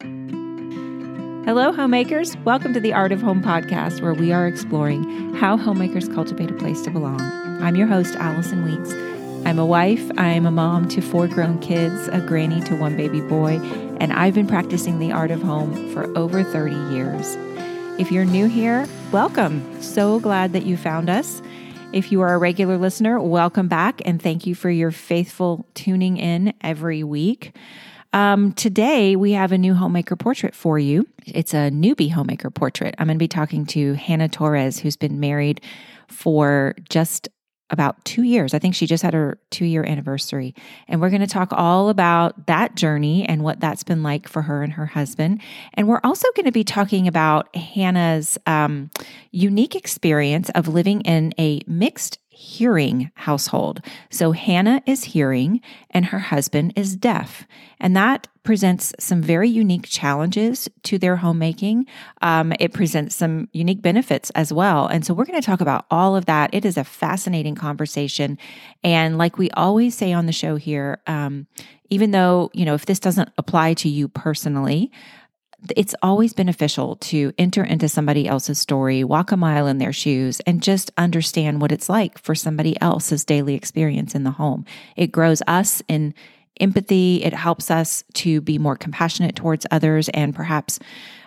Hello, homemakers. Welcome to the Art of Home podcast, where we are exploring how homemakers cultivate a place to belong. I'm your host, Allison Weeks. I'm a wife, I'm a mom to four grown kids, a granny to one baby boy, and I've been practicing the art of home for over 30 years. If you're new here, welcome. So glad that you found us. If you are a regular listener, welcome back and thank you for your faithful tuning in every week. Um, today, we have a new homemaker portrait for you. It's a newbie homemaker portrait. I'm going to be talking to Hannah Torres, who's been married for just about two years. I think she just had her two year anniversary. And we're going to talk all about that journey and what that's been like for her and her husband. And we're also going to be talking about Hannah's um, unique experience of living in a mixed hearing household. So Hannah is hearing and her husband is deaf. And that presents some very unique challenges to their homemaking. Um, it presents some unique benefits as well. And so we're going to talk about all of that. It is a fascinating conversation. And like we always say on the show here, um, even though, you know, if this doesn't apply to you personally, it's always beneficial to enter into somebody else's story, walk a mile in their shoes, and just understand what it's like for somebody else's daily experience in the home. It grows us in empathy. It helps us to be more compassionate towards others and perhaps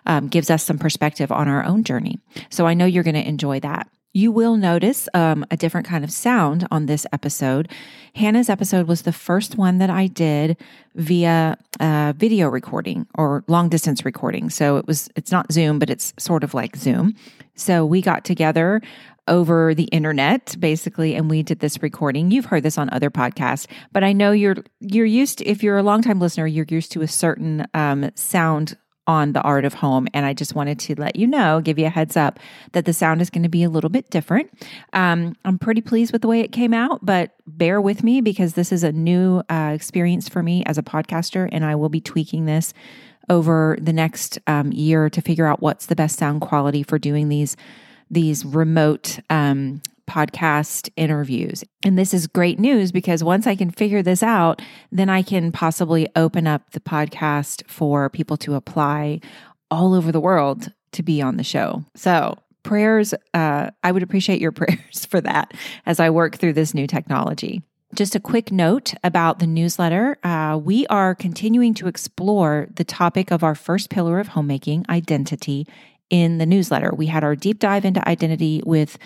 um, gives us some perspective on our own journey. So I know you're going to enjoy that. You will notice um, a different kind of sound on this episode. Hannah's episode was the first one that I did via uh, video recording or long distance recording. So it was, it's not Zoom, but it's sort of like Zoom. So we got together over the internet basically and we did this recording you've heard this on other podcasts but i know you're you're used to if you're a longtime listener you're used to a certain um, sound on the art of home. And I just wanted to let you know, give you a heads up that the sound is going to be a little bit different. Um, I'm pretty pleased with the way it came out, but bear with me because this is a new uh, experience for me as a podcaster, and I will be tweaking this over the next um, year to figure out what's the best sound quality for doing these these remote um, podcast interviews. And this is great news because once I can figure this out, then I can possibly open up the podcast for people to apply all over the world to be on the show. So, prayers, uh, I would appreciate your prayers for that as I work through this new technology. Just a quick note about the newsletter. Uh, we are continuing to explore the topic of our first pillar of homemaking, identity, in the newsletter. We had our deep dive into identity with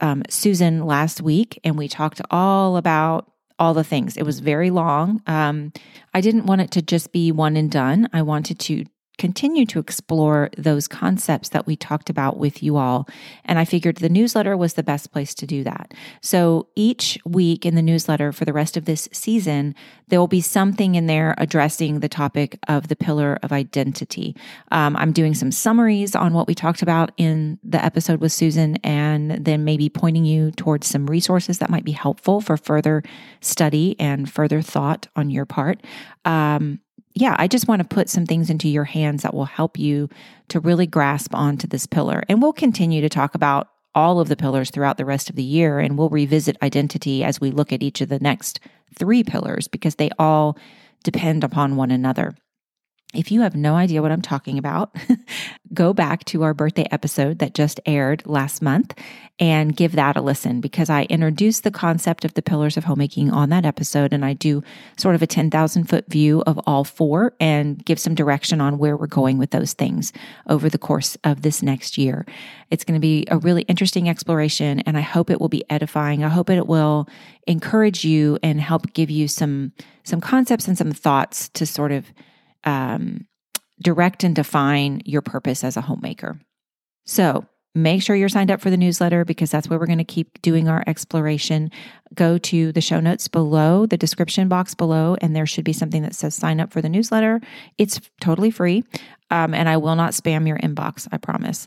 um, Susan last week, and we talked all about all the things. It was very long. Um, I didn't want it to just be one and done. I wanted to continue to explore those concepts that we talked about with you all. And I figured the newsletter was the best place to do that. So each week in the newsletter for the rest of this season, there will be something in there addressing the topic of the pillar of identity. Um, I'm doing some summaries on what we talked about in the episode with Susan, and then maybe pointing you towards some resources that might be helpful for further study and further thought on your part. Um, yeah, I just want to put some things into your hands that will help you to really grasp onto this pillar. And we'll continue to talk about all of the pillars throughout the rest of the year. And we'll revisit identity as we look at each of the next three pillars because they all depend upon one another. If you have no idea what I'm talking about, go back to our birthday episode that just aired last month and give that a listen because I introduced the concept of the pillars of homemaking on that episode. And I do sort of a 10,000 foot view of all four and give some direction on where we're going with those things over the course of this next year. It's going to be a really interesting exploration and I hope it will be edifying. I hope it will encourage you and help give you some, some concepts and some thoughts to sort of um, direct and define your purpose as a homemaker. So, make sure you're signed up for the newsletter because that's where we're going to keep doing our exploration. Go to the show notes below, the description box below, and there should be something that says sign up for the newsletter. It's totally free, um, and I will not spam your inbox, I promise.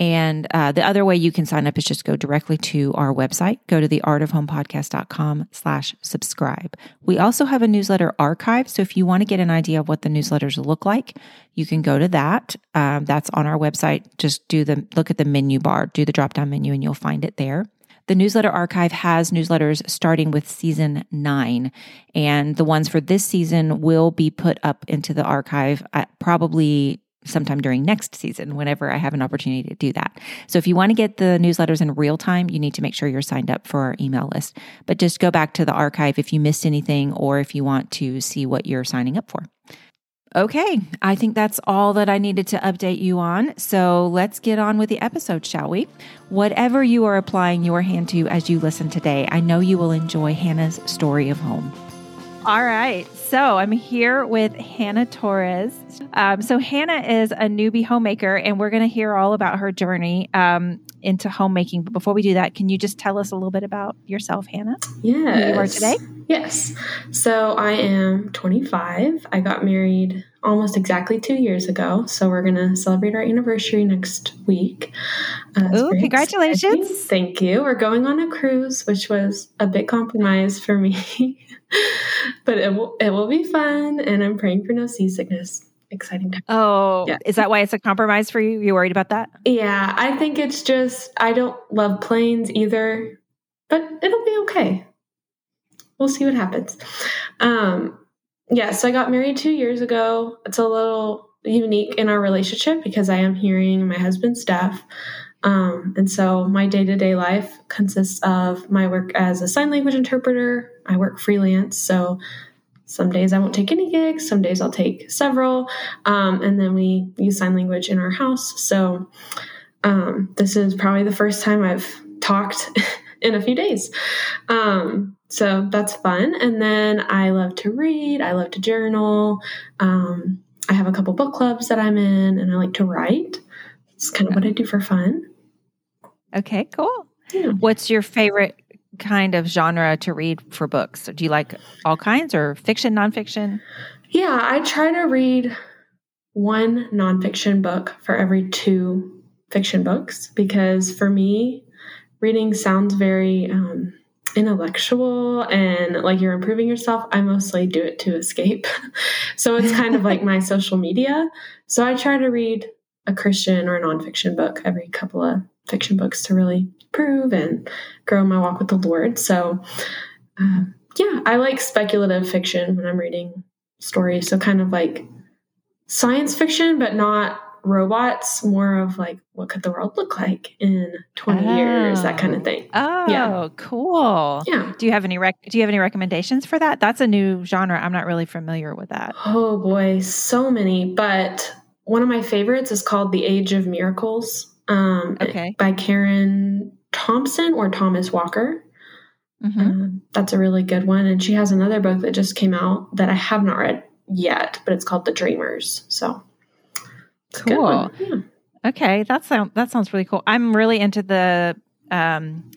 And uh, the other way you can sign up is just go directly to our website, go to the artofhomepodcast.com slash subscribe. We also have a newsletter archive. So if you want to get an idea of what the newsletters look like, you can go to that. Um, that's on our website. Just do the, look at the menu bar, do the drop down menu and you'll find it there. The newsletter archive has newsletters starting with season nine, and the ones for this season will be put up into the archive probably sometime during next season whenever I have an opportunity to do that. So if you want to get the newsletters in real time, you need to make sure you're signed up for our email list. But just go back to the archive if you missed anything or if you want to see what you're signing up for. Okay, I think that's all that I needed to update you on. So let's get on with the episode, shall we? Whatever you are applying your hand to as you listen today, I know you will enjoy Hannah's story of home. All right. So I'm here with Hannah Torres. Um, so Hannah is a newbie homemaker, and we're going to hear all about her journey um, into homemaking. But before we do that, can you just tell us a little bit about yourself, Hannah? Yes. Who you are today? Yes. So I am 25. I got married almost exactly two years ago. So we're going to celebrate our anniversary next week. Uh, Ooh, congratulations. Exciting. Thank you. We're going on a cruise, which was a bit compromise for me. but it will it will be fun, and I'm praying for no seasickness. Exciting time. Oh, yeah. is that why it's a compromise for you? You worried about that? Yeah, I think it's just I don't love planes either, but it'll be okay. We'll see what happens. Um, yeah, so I got married two years ago. It's a little unique in our relationship because I am hearing my husband's deaf. Um, and so my day to day life consists of my work as a sign language interpreter. I work freelance. So some days I won't take any gigs, some days I'll take several. Um, and then we use sign language in our house. So um, this is probably the first time I've talked in a few days. Um, so that's fun. And then I love to read, I love to journal. Um, I have a couple book clubs that I'm in, and I like to write. It's kind of what I do for fun. Okay, cool. Yeah. What's your favorite kind of genre to read for books? Do you like all kinds or fiction, nonfiction? Yeah, I try to read one nonfiction book for every two fiction books because for me, reading sounds very um, intellectual and like you're improving yourself. I mostly do it to escape. so it's kind of like my social media. So I try to read a Christian or a nonfiction book every couple of fiction books to really prove and grow my walk with the Lord. So, uh, yeah, I like speculative fiction when I'm reading stories. So, kind of like science fiction, but not robots, more of like what could the world look like in 20 oh. years, that kind of thing. Oh, yeah. cool. Yeah. Do you have any rec- do you have any recommendations for that? That's a new genre. I'm not really familiar with that. Oh boy, so many, but one of my favorites is called The Age of Miracles um, okay. by Karen Thompson or Thomas Walker. Mm-hmm. Um, that's a really good one. And she has another book that just came out that I have not read yet, but it's called The Dreamers. So cool. Yeah. Okay, that sounds that sounds really cool. I'm really into the um,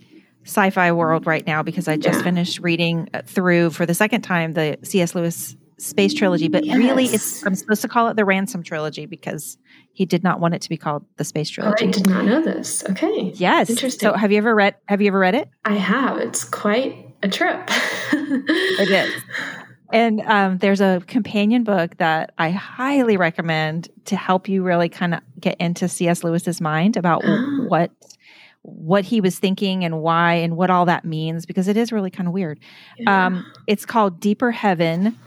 sci-fi world right now because I just yeah. finished reading through for the second time the C.S. Lewis space trilogy, but yes. really it's I'm supposed to call it the ransom trilogy because he did not want it to be called the space trilogy. Oh, I did not know this. Okay. Yes. Interesting. So have you ever read have you ever read it? I have. It's quite a trip. it is. And um, there's a companion book that I highly recommend to help you really kind of get into C.S. Lewis's mind about what what he was thinking and why and what all that means because it is really kind of weird. Yeah. Um, it's called Deeper Heaven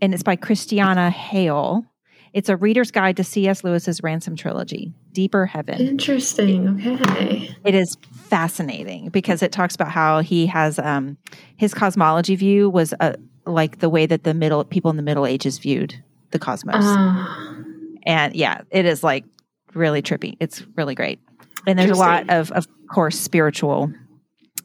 and it's by Christiana Hale. It's a reader's guide to C.S. Lewis's Ransom trilogy, Deeper Heaven. Interesting. Okay. It is fascinating because it talks about how he has um, his cosmology view was uh, like the way that the middle people in the Middle Ages viewed the cosmos. Uh, and yeah, it is like really trippy. It's really great. And there's a lot of, of course, spiritual,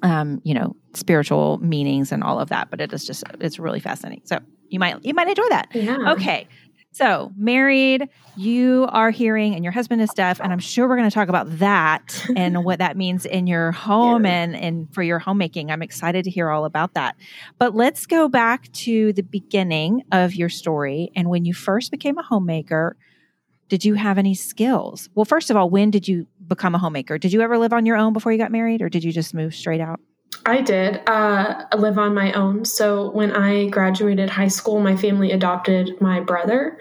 um, you know, spiritual meanings and all of that. But it is just it's really fascinating. So you might you might enjoy that. Yeah. Okay. So, married, you are hearing, and your husband is deaf, and I'm sure we're going to talk about that and what that means in your home yeah. and and for your homemaking. I'm excited to hear all about that. But let's go back to the beginning of your story and when you first became a homemaker. Did you have any skills? Well, first of all, when did you become a homemaker? Did you ever live on your own before you got married, or did you just move straight out? I did uh, live on my own. So when I graduated high school, my family adopted my brother.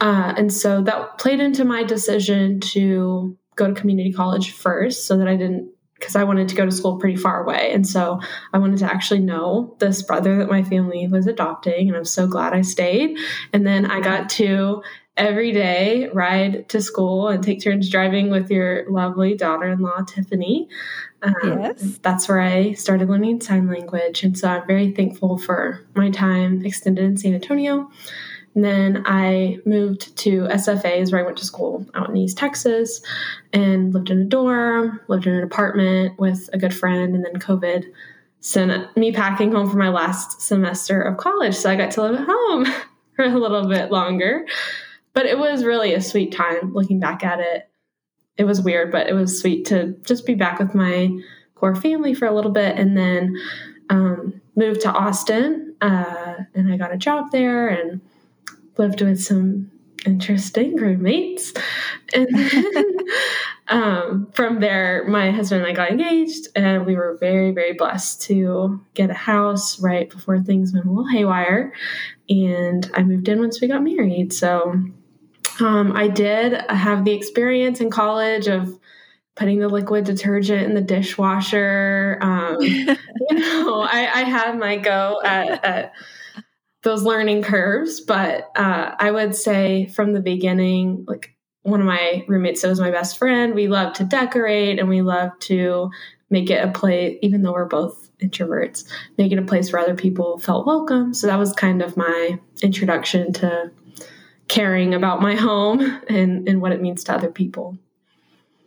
Uh, and so that played into my decision to go to community college first so that I didn't because I wanted to go to school pretty far away. And so I wanted to actually know this brother that my family was adopting. And I'm so glad I stayed. And then I got to every day ride to school and take turns driving with your lovely daughter in law, Tiffany. Um, yes. That's where I started learning sign language. And so I'm very thankful for my time extended in San Antonio. And then I moved to SFAs where I went to school out in East Texas and lived in a dorm, lived in an apartment with a good friend. And then COVID sent me packing home for my last semester of college. So I got to live at home for a little bit longer. But it was really a sweet time looking back at it. It was weird, but it was sweet to just be back with my core family for a little bit and then um, moved to Austin. Uh, and I got a job there and lived with some interesting roommates. And then um, from there, my husband and I got engaged, and we were very, very blessed to get a house right before things went a little haywire. And I moved in once we got married. So um, I did have the experience in college of putting the liquid detergent in the dishwasher. Um, you know, I, I had my go at, at those learning curves, but uh, I would say from the beginning, like one of my roommates that was my best friend, we love to decorate and we love to make it a place, even though we're both introverts, make it a place where other people felt welcome. So that was kind of my introduction to caring about my home and, and what it means to other people.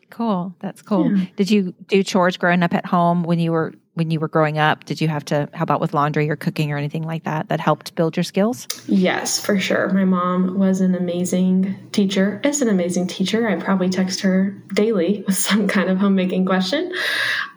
Cool. That's cool. Yeah. Did you do chores growing up at home when you were when you were growing up? Did you have to help out with laundry or cooking or anything like that that helped build your skills? Yes, for sure. My mom was an amazing teacher, is an amazing teacher. I probably text her daily with some kind of homemaking question.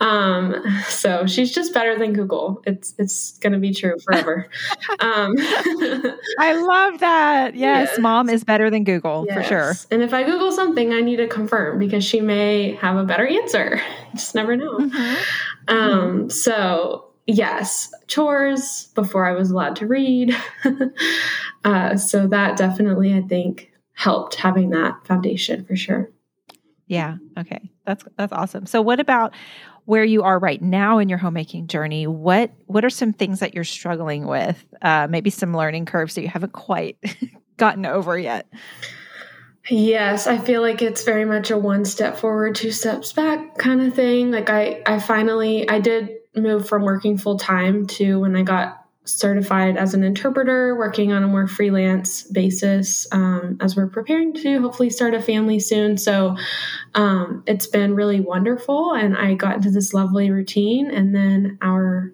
Um, so she's just better than Google. It's it's going to be true forever. um, I love that. Yes, yes, mom is better than Google yes. for sure. And if I Google something, I need to confirm because she may have a better answer. just never know. Mm-hmm. Um, so yes, chores before I was allowed to read. uh, so that definitely, I think, helped having that foundation for sure. Yeah. Okay. That's that's awesome. So what about where you are right now in your homemaking journey? What what are some things that you're struggling with? Uh, maybe some learning curves that you haven't quite gotten over yet. Yes, I feel like it's very much a one step forward, two steps back kind of thing. Like I I finally I did move from working full time to when I got certified as an interpreter, working on a more freelance basis um, as we're preparing to hopefully start a family soon. So um, it's been really wonderful. And I got into this lovely routine, and then our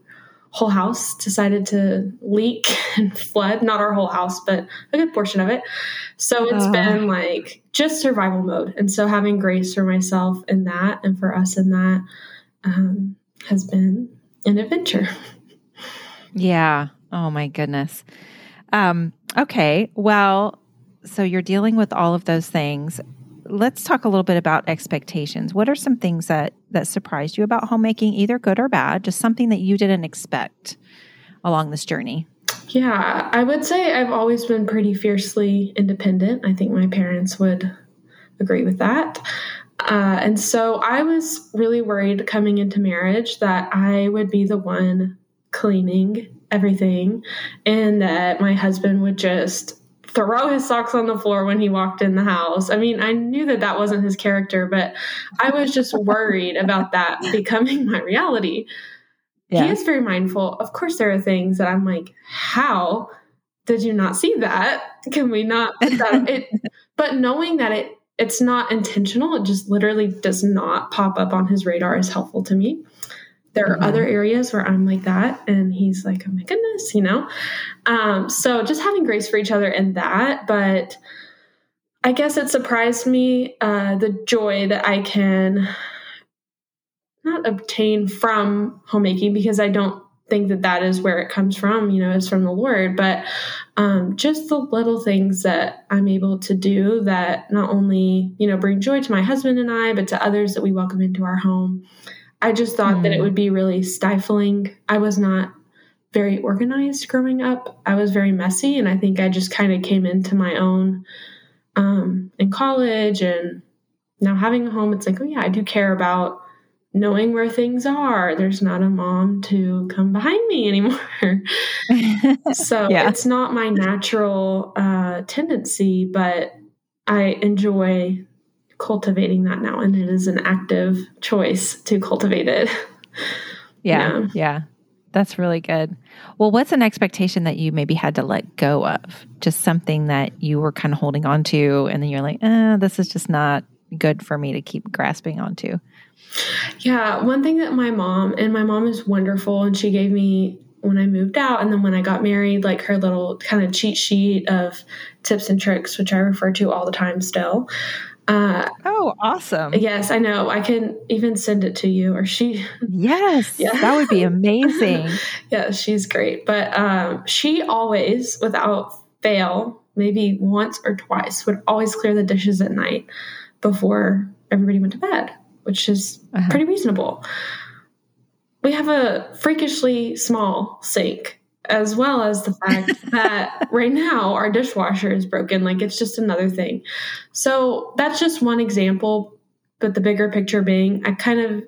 whole house decided to leak and flood. Not our whole house, but a good portion of it. So it's uh. been like just survival mode. And so having grace for myself in that and for us in that um, has been an adventure. Yeah. Oh my goodness. Um, okay. Well, so you're dealing with all of those things. Let's talk a little bit about expectations. What are some things that that surprised you about homemaking, either good or bad? Just something that you didn't expect along this journey. Yeah, I would say I've always been pretty fiercely independent. I think my parents would agree with that. Uh, and so I was really worried coming into marriage that I would be the one cleaning everything and that my husband would just throw his socks on the floor when he walked in the house. I mean, I knew that that wasn't his character, but I was just worried about that becoming my reality. Yeah. He is very mindful. Of course, there are things that I'm like, how did you not see that? Can we not that? it, but knowing that it it's not intentional, it just literally does not pop up on his radar is helpful to me there are mm-hmm. other areas where I'm like that, and he's like, oh my goodness, you know? Um, so just having grace for each other in that. But I guess it surprised me uh, the joy that I can not obtain from homemaking because I don't think that that is where it comes from, you know, it's from the Lord, but um, just the little things that I'm able to do that not only, you know, bring joy to my husband and I, but to others that we welcome into our home. I just thought mm. that it hmm. would be really stifling. I was not very organized growing up. I was very messy, and I think I just kind of came into my own um, in college and now having a home. It's like, oh yeah, I do care about knowing where things are. There's not a mom to come behind me anymore. so yeah. it's not my natural uh, tendency, but I enjoy cultivating that now. And it is an active choice to cultivate it. Yeah. Yeah. yeah. That's really good. Well, what's an expectation that you maybe had to let go of? Just something that you were kind of holding on to, and then you're like, eh, this is just not good for me to keep grasping onto. Yeah. One thing that my mom, and my mom is wonderful, and she gave me when I moved out and then when I got married, like her little kind of cheat sheet of tips and tricks, which I refer to all the time still. Uh, oh, awesome. Yes, I know. I can even send it to you or she. Yes. yeah. That would be amazing. yeah, she's great. But um, she always, without fail, maybe once or twice, would always clear the dishes at night before everybody went to bed, which is uh-huh. pretty reasonable. We have a freakishly small sink as well as the fact that right now our dishwasher is broken. Like it's just another thing. So that's just one example. But the bigger picture being, I kind of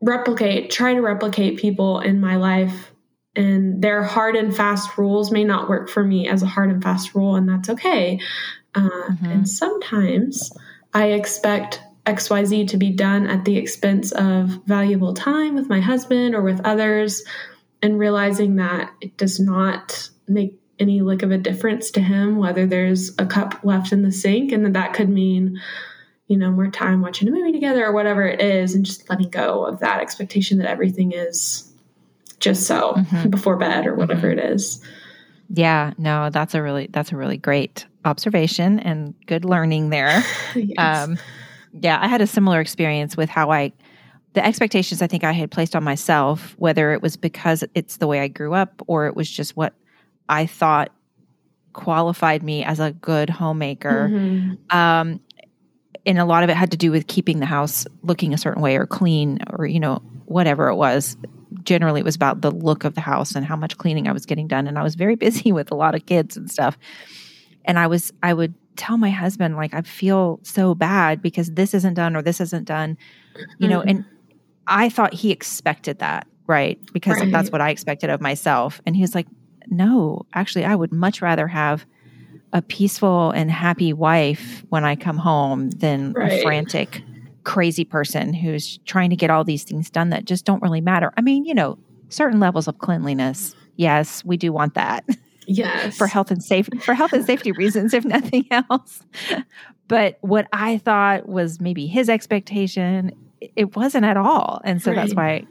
replicate, try to replicate people in my life. And their hard and fast rules may not work for me as a hard and fast rule, and that's okay. Uh, mm-hmm. And sometimes I expect XYZ to be done at the expense of valuable time with my husband or with others and realizing that it does not make any lick of a difference to him whether there's a cup left in the sink and that that could mean you know more time watching a movie together or whatever it is and just letting go of that expectation that everything is just so mm-hmm. before bed or whatever mm-hmm. it is yeah no that's a really that's a really great observation and good learning there yes. um yeah i had a similar experience with how i the expectations I think I had placed on myself, whether it was because it's the way I grew up or it was just what I thought qualified me as a good homemaker. Mm-hmm. Um, and a lot of it had to do with keeping the house looking a certain way or clean or, you know, whatever it was. Generally, it was about the look of the house and how much cleaning I was getting done. And I was very busy with a lot of kids and stuff. And I was, I would tell my husband, like, I feel so bad because this isn't done or this isn't done, you know, mm-hmm. and I thought he expected that, right? Because right. that's what I expected of myself. And he's like, no, actually, I would much rather have a peaceful and happy wife when I come home than right. a frantic, crazy person who's trying to get all these things done that just don't really matter. I mean, you know, certain levels of cleanliness. Yes, we do want that. Yes. for health and safety for health and safety reasons if nothing else. But what I thought was maybe his expectation it wasn't at all. And so right. that's why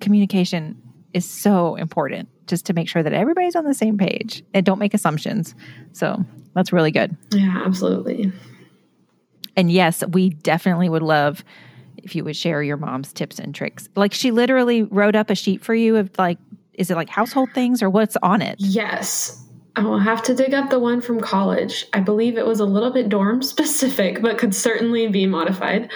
communication is so important just to make sure that everybody's on the same page and don't make assumptions. So that's really good. Yeah, absolutely. And yes, we definitely would love if you would share your mom's tips and tricks. Like she literally wrote up a sheet for you of like, is it like household things or what's on it? Yes. I will have to dig up the one from college. I believe it was a little bit dorm specific, but could certainly be modified.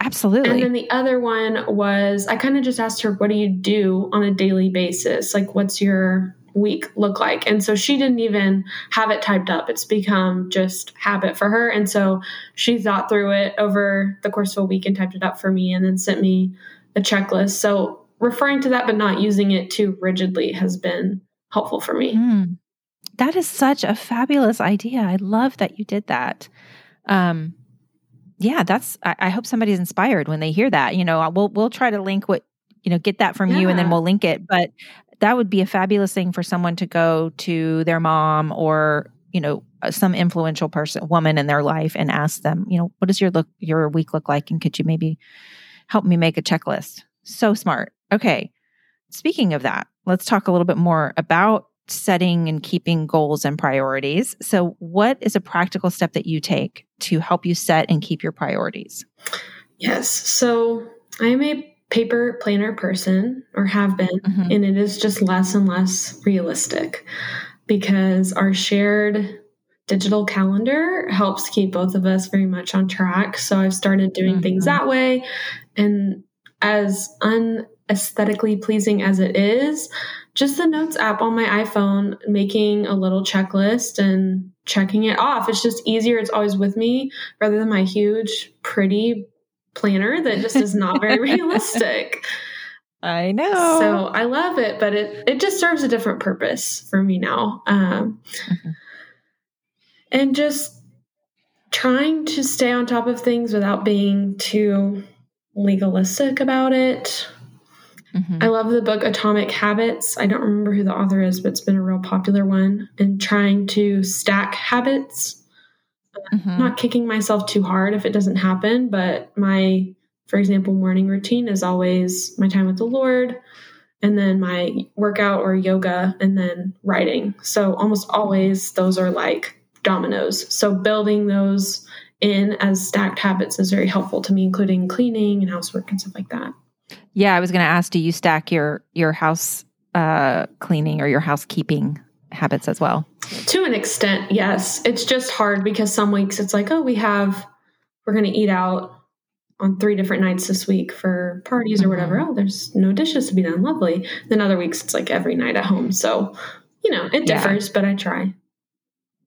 Absolutely. And then the other one was I kind of just asked her, what do you do on a daily basis? Like, what's your week look like? And so she didn't even have it typed up. It's become just habit for her. And so she thought through it over the course of a week and typed it up for me and then sent me a checklist. So referring to that, but not using it too rigidly has been helpful for me. Mm. That is such a fabulous idea. I love that you did that. Um, yeah, that's. I, I, hope somebody's inspired when they hear that. You know, we'll we'll try to link what you know, get that from yeah. you, and then we'll link it. But that would be a fabulous thing for someone to go to their mom or you know uh, some influential person, woman in their life, and ask them, you know, what does your look your week look like, and could you maybe help me make a checklist? So smart. Okay. Speaking of that, let's talk a little bit more about setting and keeping goals and priorities. So, what is a practical step that you take to help you set and keep your priorities? Yes. So, I am a paper planner person or have been, mm-hmm. and it is just less and less realistic because our shared digital calendar helps keep both of us very much on track. So, I've started doing mm-hmm. things that way. And as unaesthetically pleasing as it is, just the notes app on my iPhone, making a little checklist and checking it off. It's just easier. It's always with me rather than my huge, pretty planner that just is not very realistic. I know. So I love it, but it it just serves a different purpose for me now. Um, mm-hmm. And just trying to stay on top of things without being too legalistic about it. Mm-hmm. I love the book Atomic Habits. I don't remember who the author is, but it's been a real popular one. And trying to stack habits. Mm-hmm. Not kicking myself too hard if it doesn't happen, but my, for example, morning routine is always my time with the Lord, and then my workout or yoga, and then writing. So almost always those are like dominoes. So building those in as stacked habits is very helpful to me, including cleaning and housework and stuff like that. Yeah, I was going to ask, do you stack your your house uh, cleaning or your housekeeping habits as well? To an extent, yes. It's just hard because some weeks it's like, oh, we have we're going to eat out on three different nights this week for parties or whatever. Mm-hmm. Oh, there's no dishes to be done. Lovely. Then other weeks it's like every night at home. So, you know, it differs, yeah. but I try.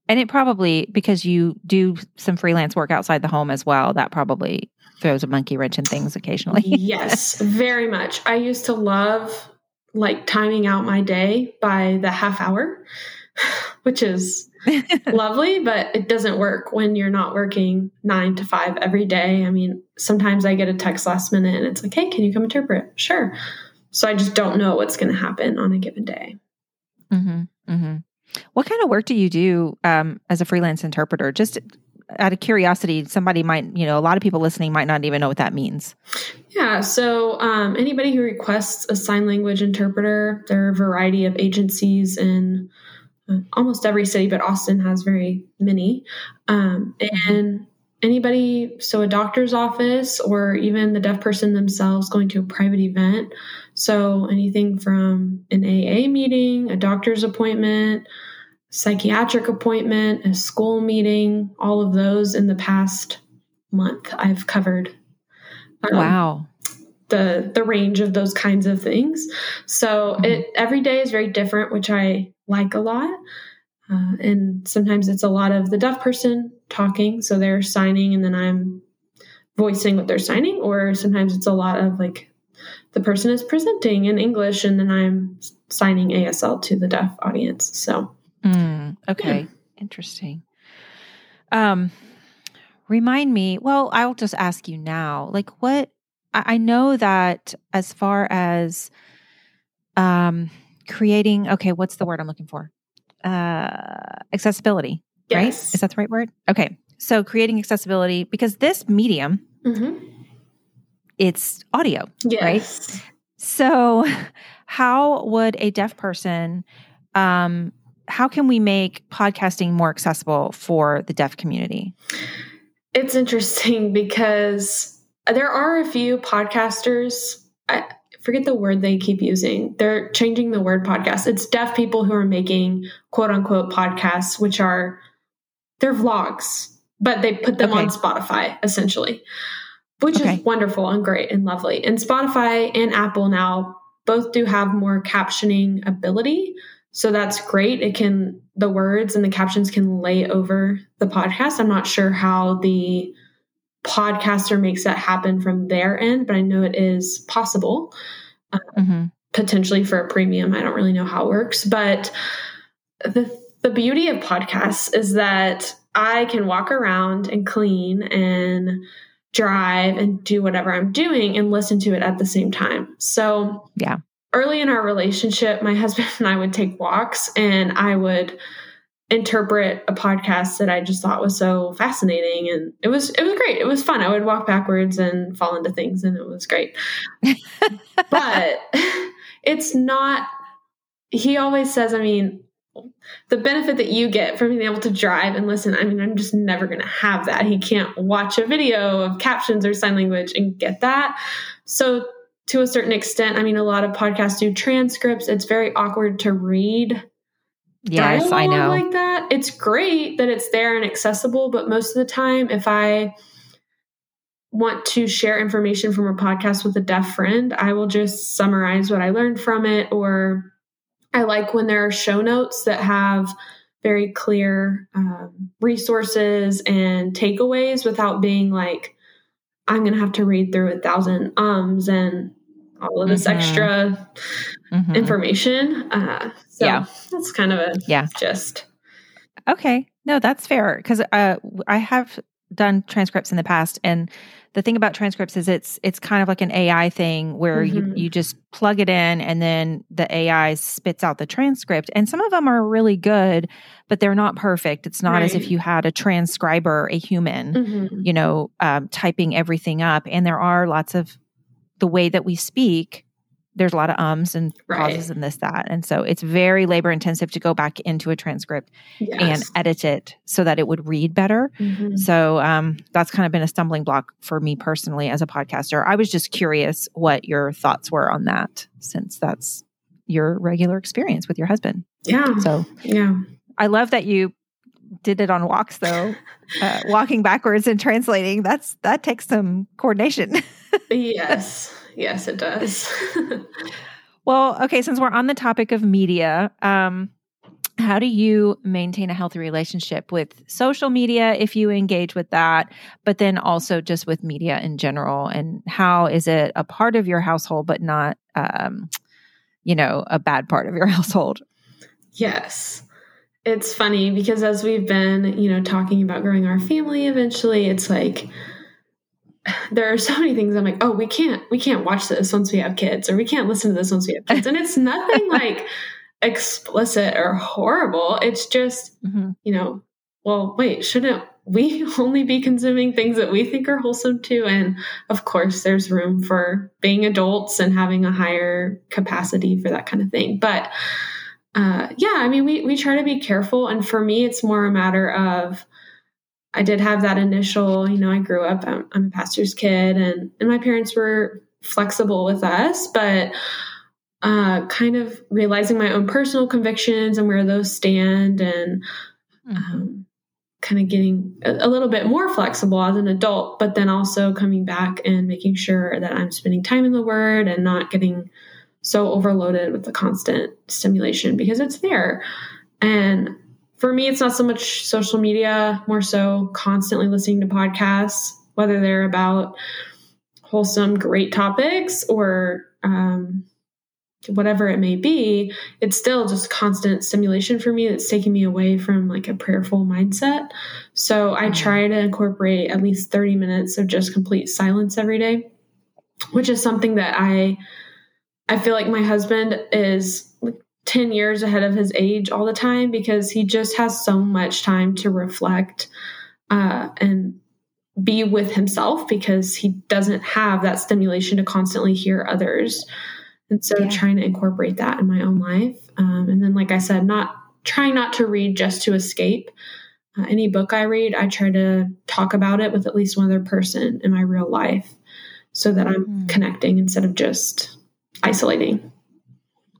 And it probably, because you do some freelance work outside the home as well, that probably throws a monkey wrench in things occasionally. yes, very much. I used to love like timing out my day by the half hour, which is lovely, but it doesn't work when you're not working nine to five every day. I mean, sometimes I get a text last minute and it's like, hey, can you come interpret? Sure. So I just don't know what's going to happen on a given day. Mm-hmm, mm-hmm. What kind of work do you do um, as a freelance interpreter? Just out of curiosity, somebody might, you know, a lot of people listening might not even know what that means. Yeah. So, um, anybody who requests a sign language interpreter, there are a variety of agencies in uh, almost every city, but Austin has very many. Um, mm-hmm. and anybody, so a doctor's office or even the deaf person themselves going to a private event. So anything from an AA meeting, a doctor's appointment, psychiatric appointment, a school meeting, all of those in the past month I've covered. Um, wow. The the range of those kinds of things. So mm-hmm. it every day is very different, which I like a lot. Uh, and sometimes it's a lot of the deaf person talking, so they're signing, and then I'm voicing what they're signing, or sometimes it's a lot of like the person is presenting in English and then I'm signing ASL to the deaf audience. So, mm, okay, interesting. Um, remind me. Well, I'll just ask you now. Like, what I know that as far as um creating. Okay, what's the word I'm looking for? Uh, accessibility. Yes. Right? Is that the right word? Okay. So creating accessibility because this medium. Mm-hmm it's audio, yes. right? So, how would a deaf person, um, how can we make podcasting more accessible for the deaf community? It's interesting because there are a few podcasters. I forget the word they keep using. They're changing the word podcast. It's deaf people who are making quote unquote podcasts, which are they're vlogs, but they put them okay. on Spotify essentially which okay. is wonderful and great and lovely. And Spotify and Apple now both do have more captioning ability. So that's great. It can, the words and the captions can lay over the podcast. I'm not sure how the podcaster makes that happen from their end, but I know it is possible. Uh, mm-hmm. Potentially for a premium. I don't really know how it works, but the the beauty of podcasts is that I can walk around and clean and drive and do whatever I'm doing and listen to it at the same time. So, yeah. Early in our relationship, my husband and I would take walks and I would interpret a podcast that I just thought was so fascinating and it was it was great. It was fun. I would walk backwards and fall into things and it was great. but it's not he always says, I mean, the benefit that you get from being able to drive and listen i mean i'm just never going to have that he can't watch a video of captions or sign language and get that so to a certain extent i mean a lot of podcasts do transcripts. It's very awkward to read yes i know. like that. It's great that it's there and accessible but most of the time if i want to share information from a podcast with a deaf friend i will just summarize what i learned from it or I like when there are show notes that have very clear um, resources and takeaways without being like I'm going to have to read through a thousand ums and all of this mm-hmm. extra mm-hmm. information. Uh, so yeah. that's kind of a yeah. just. Okay. No, that's fair. Because uh, I have done transcripts in the past and the thing about transcripts is it's it's kind of like an AI thing where mm-hmm. you, you just plug it in and then the AI spits out the transcript. And some of them are really good, but they're not perfect. It's not right. as if you had a transcriber, a human, mm-hmm. you know, um, typing everything up. And there are lots of the way that we speak there's a lot of ums and right. pauses and this that. And so it's very labor intensive to go back into a transcript yes. and edit it so that it would read better. Mm-hmm. so um, that's kind of been a stumbling block for me personally as a podcaster. I was just curious what your thoughts were on that since that's your regular experience with your husband. Yeah. So yeah. I love that you did it on walks though. Uh, walking backwards and translating that's that takes some coordination yes Yes, it does. well, okay, since we're on the topic of media, um, how do you maintain a healthy relationship with social media if you engage with that, but then also just with media in general? And how is it a part of your household, but not, um, you know, a bad part of your household? Yes. It's funny because as we've been, you know, talking about growing our family eventually, it's like, there are so many things I'm like, oh, we can't we can't watch this once we have kids, or we can't listen to this once we have kids. And it's nothing like explicit or horrible. It's just, mm-hmm. you know, well, wait, shouldn't we only be consuming things that we think are wholesome too? And of course, there's room for being adults and having a higher capacity for that kind of thing. But uh, yeah, I mean, we we try to be careful, and for me, it's more a matter of I did have that initial, you know, I grew up, I'm, I'm a pastor's kid, and, and my parents were flexible with us, but uh, kind of realizing my own personal convictions and where those stand, and mm-hmm. um, kind of getting a, a, little bit more flexible as an adult, but then also coming back and making sure that I'm spending time in the Word and not getting so overloaded with the constant stimulation because it's there. And for me, it's not so much social media, more so constantly listening to podcasts, whether they're about wholesome, great topics or um, whatever it may be. It's still just constant stimulation for me that's taking me away from like a prayerful mindset. So I mm-hmm. try to incorporate at least 30 minutes of just complete silence every day, which is something that I. I feel like my husband is 10 years ahead of his age all the time because he just has so much time to reflect uh, and be with himself because he doesn't have that stimulation to constantly hear others. And so yeah. trying to incorporate that in my own life. Um, and then, like I said, not trying not to read just to escape. Uh, any book I read, I try to talk about it with at least one other person in my real life so that I'm mm. connecting instead of just isolating.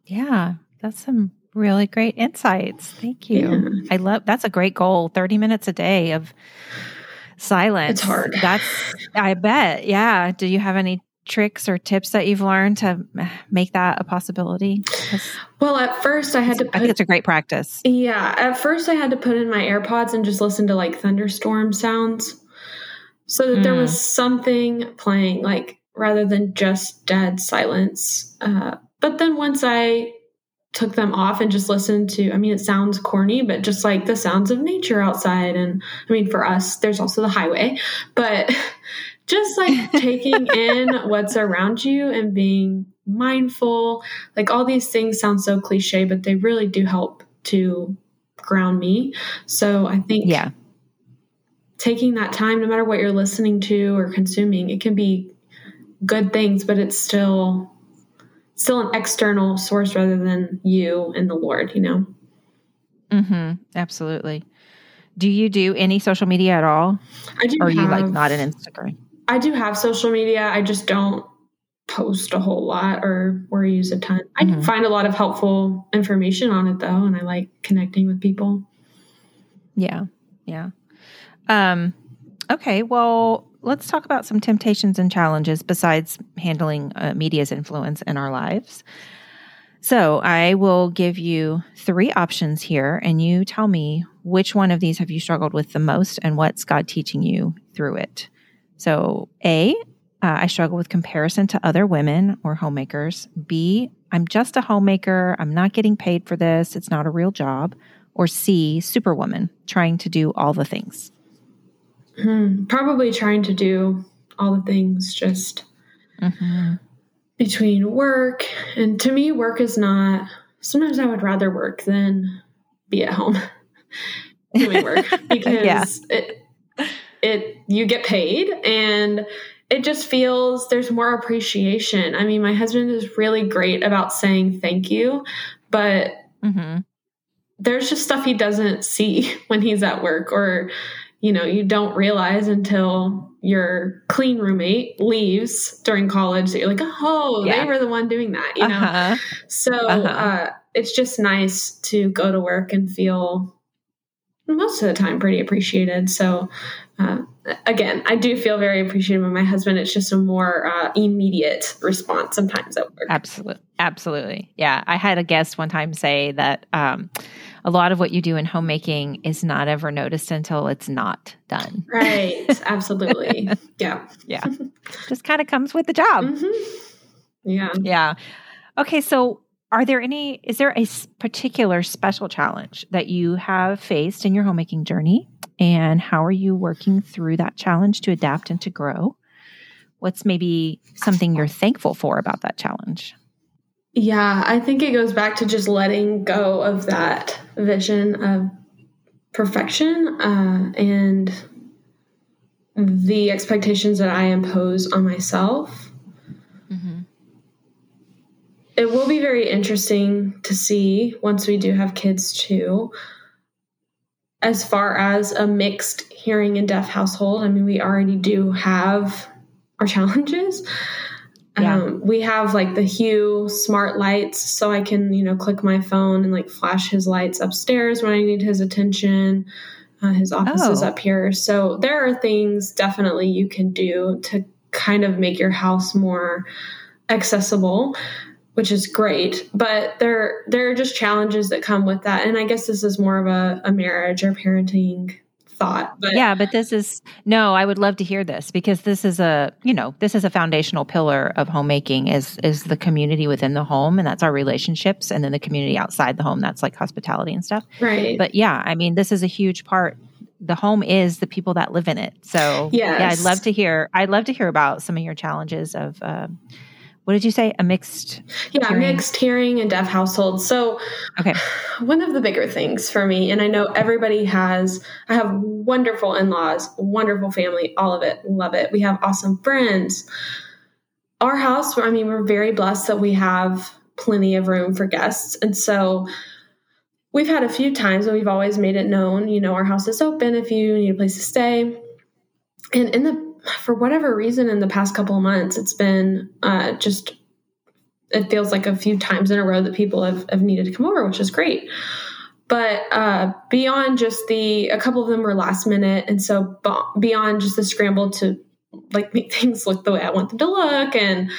Yeah, that's some really great insights. Thank you. Yeah. I love that's a great goal. 30 minutes a day of silence. It's hard. That's I bet. Yeah. Do you have any tricks or tips that you've learned to make that a possibility? Well, at first I had to put, I think it's a great practice. Yeah, at first I had to put in my AirPods and just listen to like thunderstorm sounds so that mm. there was mm. something playing like rather than just dead silence. Uh, but then once I took them off and just listened to i mean it sounds corny but just like the sounds of nature outside. And i mean for us there's also the highway but just like taking in what's around you and being mindful like all these things sound so cliche but they really do help to ground me. So i think yeah. taking that time no matter what you're listening to or consuming it can be good things but it's still still an external source rather than you and the Lord, you know? Mm-hmm. Absolutely. Do you do any social media at all? I do. Or are you like not an Instagram? I do have social media. I just don't post a whole lot or or use a ton. I mm-hmm. find a lot of helpful information on it though, and I like connecting with people. Yeah. Yeah. Um okay, well, let's talk about some temptations and challenges besides handling uh, media's influence in our lives. So, I will give you three options here, and you tell me which one of these have you struggled with the most and what's God teaching you through it. So, A, uh, I struggle with comparison to other women or homemakers. B, I'm just a homemaker. I'm not getting paid for this. It's not a real job. Or C, superwoman, trying to do all the things. Hmm, probably trying to do all the things just mm-hmm. between work. And to me, work is not, sometimes I would rather work than be at home doing work because yeah. it, it, you get paid and it just feels there's more appreciation. I mean, my husband is really great about saying thank you, but mm-hmm. there's just stuff he doesn't see when he's at work, or, you know, you don't realize until your clean roommate leaves during college that you're like, oh, yeah. they were the one doing that, you know? Uh-huh. So uh-huh. uh, it's just nice to go to work and feel most of the time pretty appreciated. So uh, again, I do feel very appreciative of my husband. It's just a more uh, immediate response sometimes at work. Absolutely. Absolutely. Yeah. I had a guest one time say that um, a lot of what you do in homemaking is not ever noticed until it's not done. Right. Absolutely. yeah. Yeah. Just kind of comes with the job. Mm-hmm. Yeah. Yeah. Okay. So, are there any, is there a particular special challenge that you have faced in your homemaking journey? And how are you working through that challenge to adapt and to grow? What's maybe something you're thankful for about that challenge? Yeah, I think it goes back to just letting go of that vision of perfection uh, and the expectations that I impose on myself. Mm-hmm. It will be very interesting to see once we do have kids too as far as a mixed hearing and deaf household, I mean, we already do have our challenges. Yeah. Um, we have like the Hue smart lights, so I can, you know, click my phone and like flash his lights upstairs when I need his attention. Uh, his office oh. is up here. So there are things definitely you can do to kind of make your house more accessible which is great. But there there are just challenges that come with that. And I guess this is more of a, a marriage or parenting thought. But yeah, but this is no, I would love to hear this because this is a you know, this is a foundational pillar of homemaking is is the community within the home and that's our relationships and then the community outside the home, that's like hospitality and stuff. Right. But yeah, I mean this is a huge part the home is the people that live in it. So yes. yeah, I'd love to hear I'd love to hear about some of your challenges of uh, what did you say? A mixed Yeah, hearing? mixed hearing and deaf household. So okay. One of the bigger things for me, and I know everybody has I have wonderful in-laws, wonderful family, all of it. Love it. We have awesome friends. Our house, I mean, we're very blessed that we have plenty of room for guests. And so we've had a few times and we've always made it known, you know, our house is open if you need a place to stay. And in the for whatever reason in the past couple of months it's been uh, just it feels like a few times in a row that people have, have needed to come over which is great. But uh, beyond just the a couple of them were last minute and so beyond just the scramble to like make things look the way i want them to look and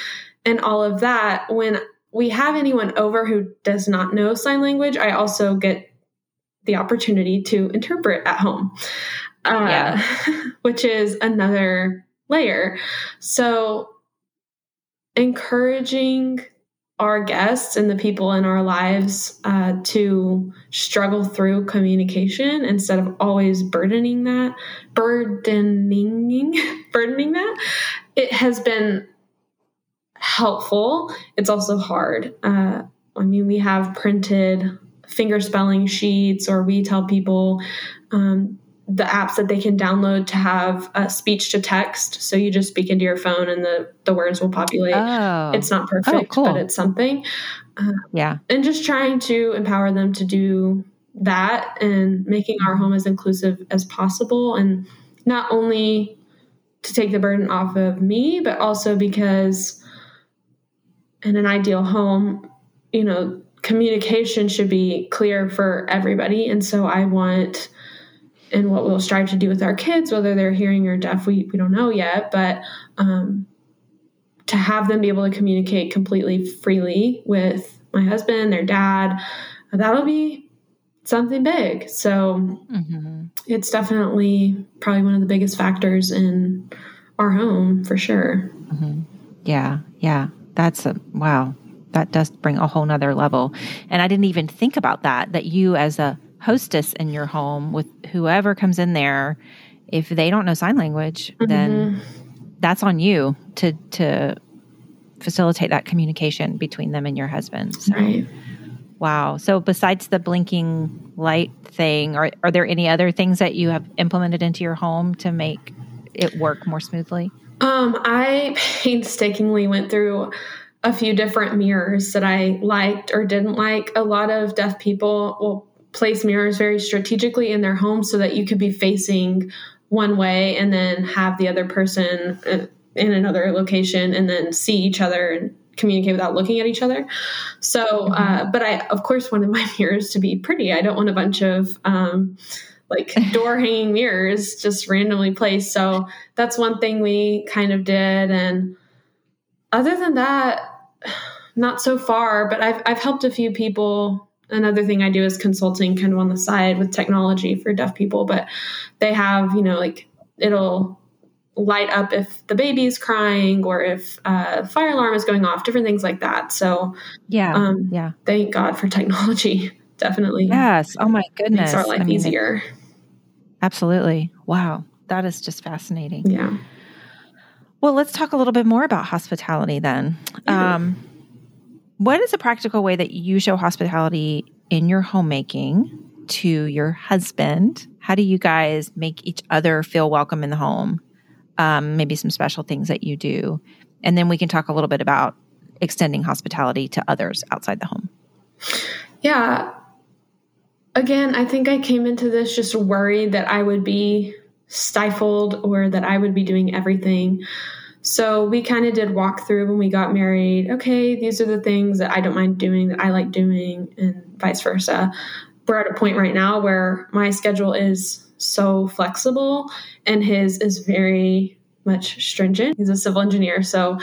and all of that when we have anyone over who does not know sign language i also get the opportunity to interpret at home uh, yeah. which is another layer. So, encouraging our guests and the people in our lives uh, to struggle through communication instead of always burdening that, burdening, burdening that, it has been helpful. It's also hard. Uh, I mean, we have printed finger spelling sheets, or we tell people um, the apps that they can download to have a speech to text. So you just speak into your phone and the, the words will populate. Oh. It's not perfect, oh, cool. but it's something. Uh, yeah. And just trying to empower them to do that and making our home as inclusive as possible. And not only to take the burden off of me, but also because in an ideal home, you know, communication should be clear for everybody. And so I want and what we'll strive to do with our kids, whether they're hearing or deaf, we, we don't know yet, but um, to have them be able to communicate completely freely with my husband, their dad, that'll be something big. So mm-hmm. it's definitely probably one of the biggest factors in our home for sure. Mm-hmm. Yeah, yeah. That's a wow. That does bring a whole nother level. And I didn't even think about that, that you as a hostess in your home with whoever comes in there, if they don't know sign language, mm-hmm. then that's on you to to facilitate that communication between them and your husband. So, right. Wow. So besides the blinking light thing, are are there any other things that you have implemented into your home to make it work more smoothly? Um, I painstakingly went through a few different mirrors that I liked or didn't like. A lot of deaf people will place mirrors very strategically in their home so that you could be facing one way and then have the other person uh, in another location and then see each other and communicate without looking at each other. So, mm-hmm. uh, but I, of course, wanted my mirrors to be pretty. I don't want a bunch of, um, like door hanging mirrors just randomly placed. So that's one thing we kind of did. And other than that, not so far, but I've, I've helped a few people. Another thing I do is consulting kind of on the side with technology for deaf people, but they have, you know, like it'll light up if the baby is crying or if a fire alarm is going off, different things like that. So, yeah, um, yeah. Thank God for technology. Definitely. Yes. Oh my goodness. Makes our life I mean, easier. Absolutely. Wow. That is just fascinating. Yeah. Well, let's talk a little bit more about hospitality then. Yeah. Um, what is a practical way that you show hospitality in your homemaking to your husband? How do you guys make each other feel welcome in the home? Um, maybe some special things that you do. And then we can talk a little bit about extending hospitality to others outside the home. Yeah again, I think I came into this just worried that I would be stifled or that I would be doing everything. So we kind of did walk through when we got married. Okay, these are the things that I don't mind doing, that I like doing, and vice versa. We're at a point right now where my schedule is so flexible and his is very much stringent. He's a civil engineer, so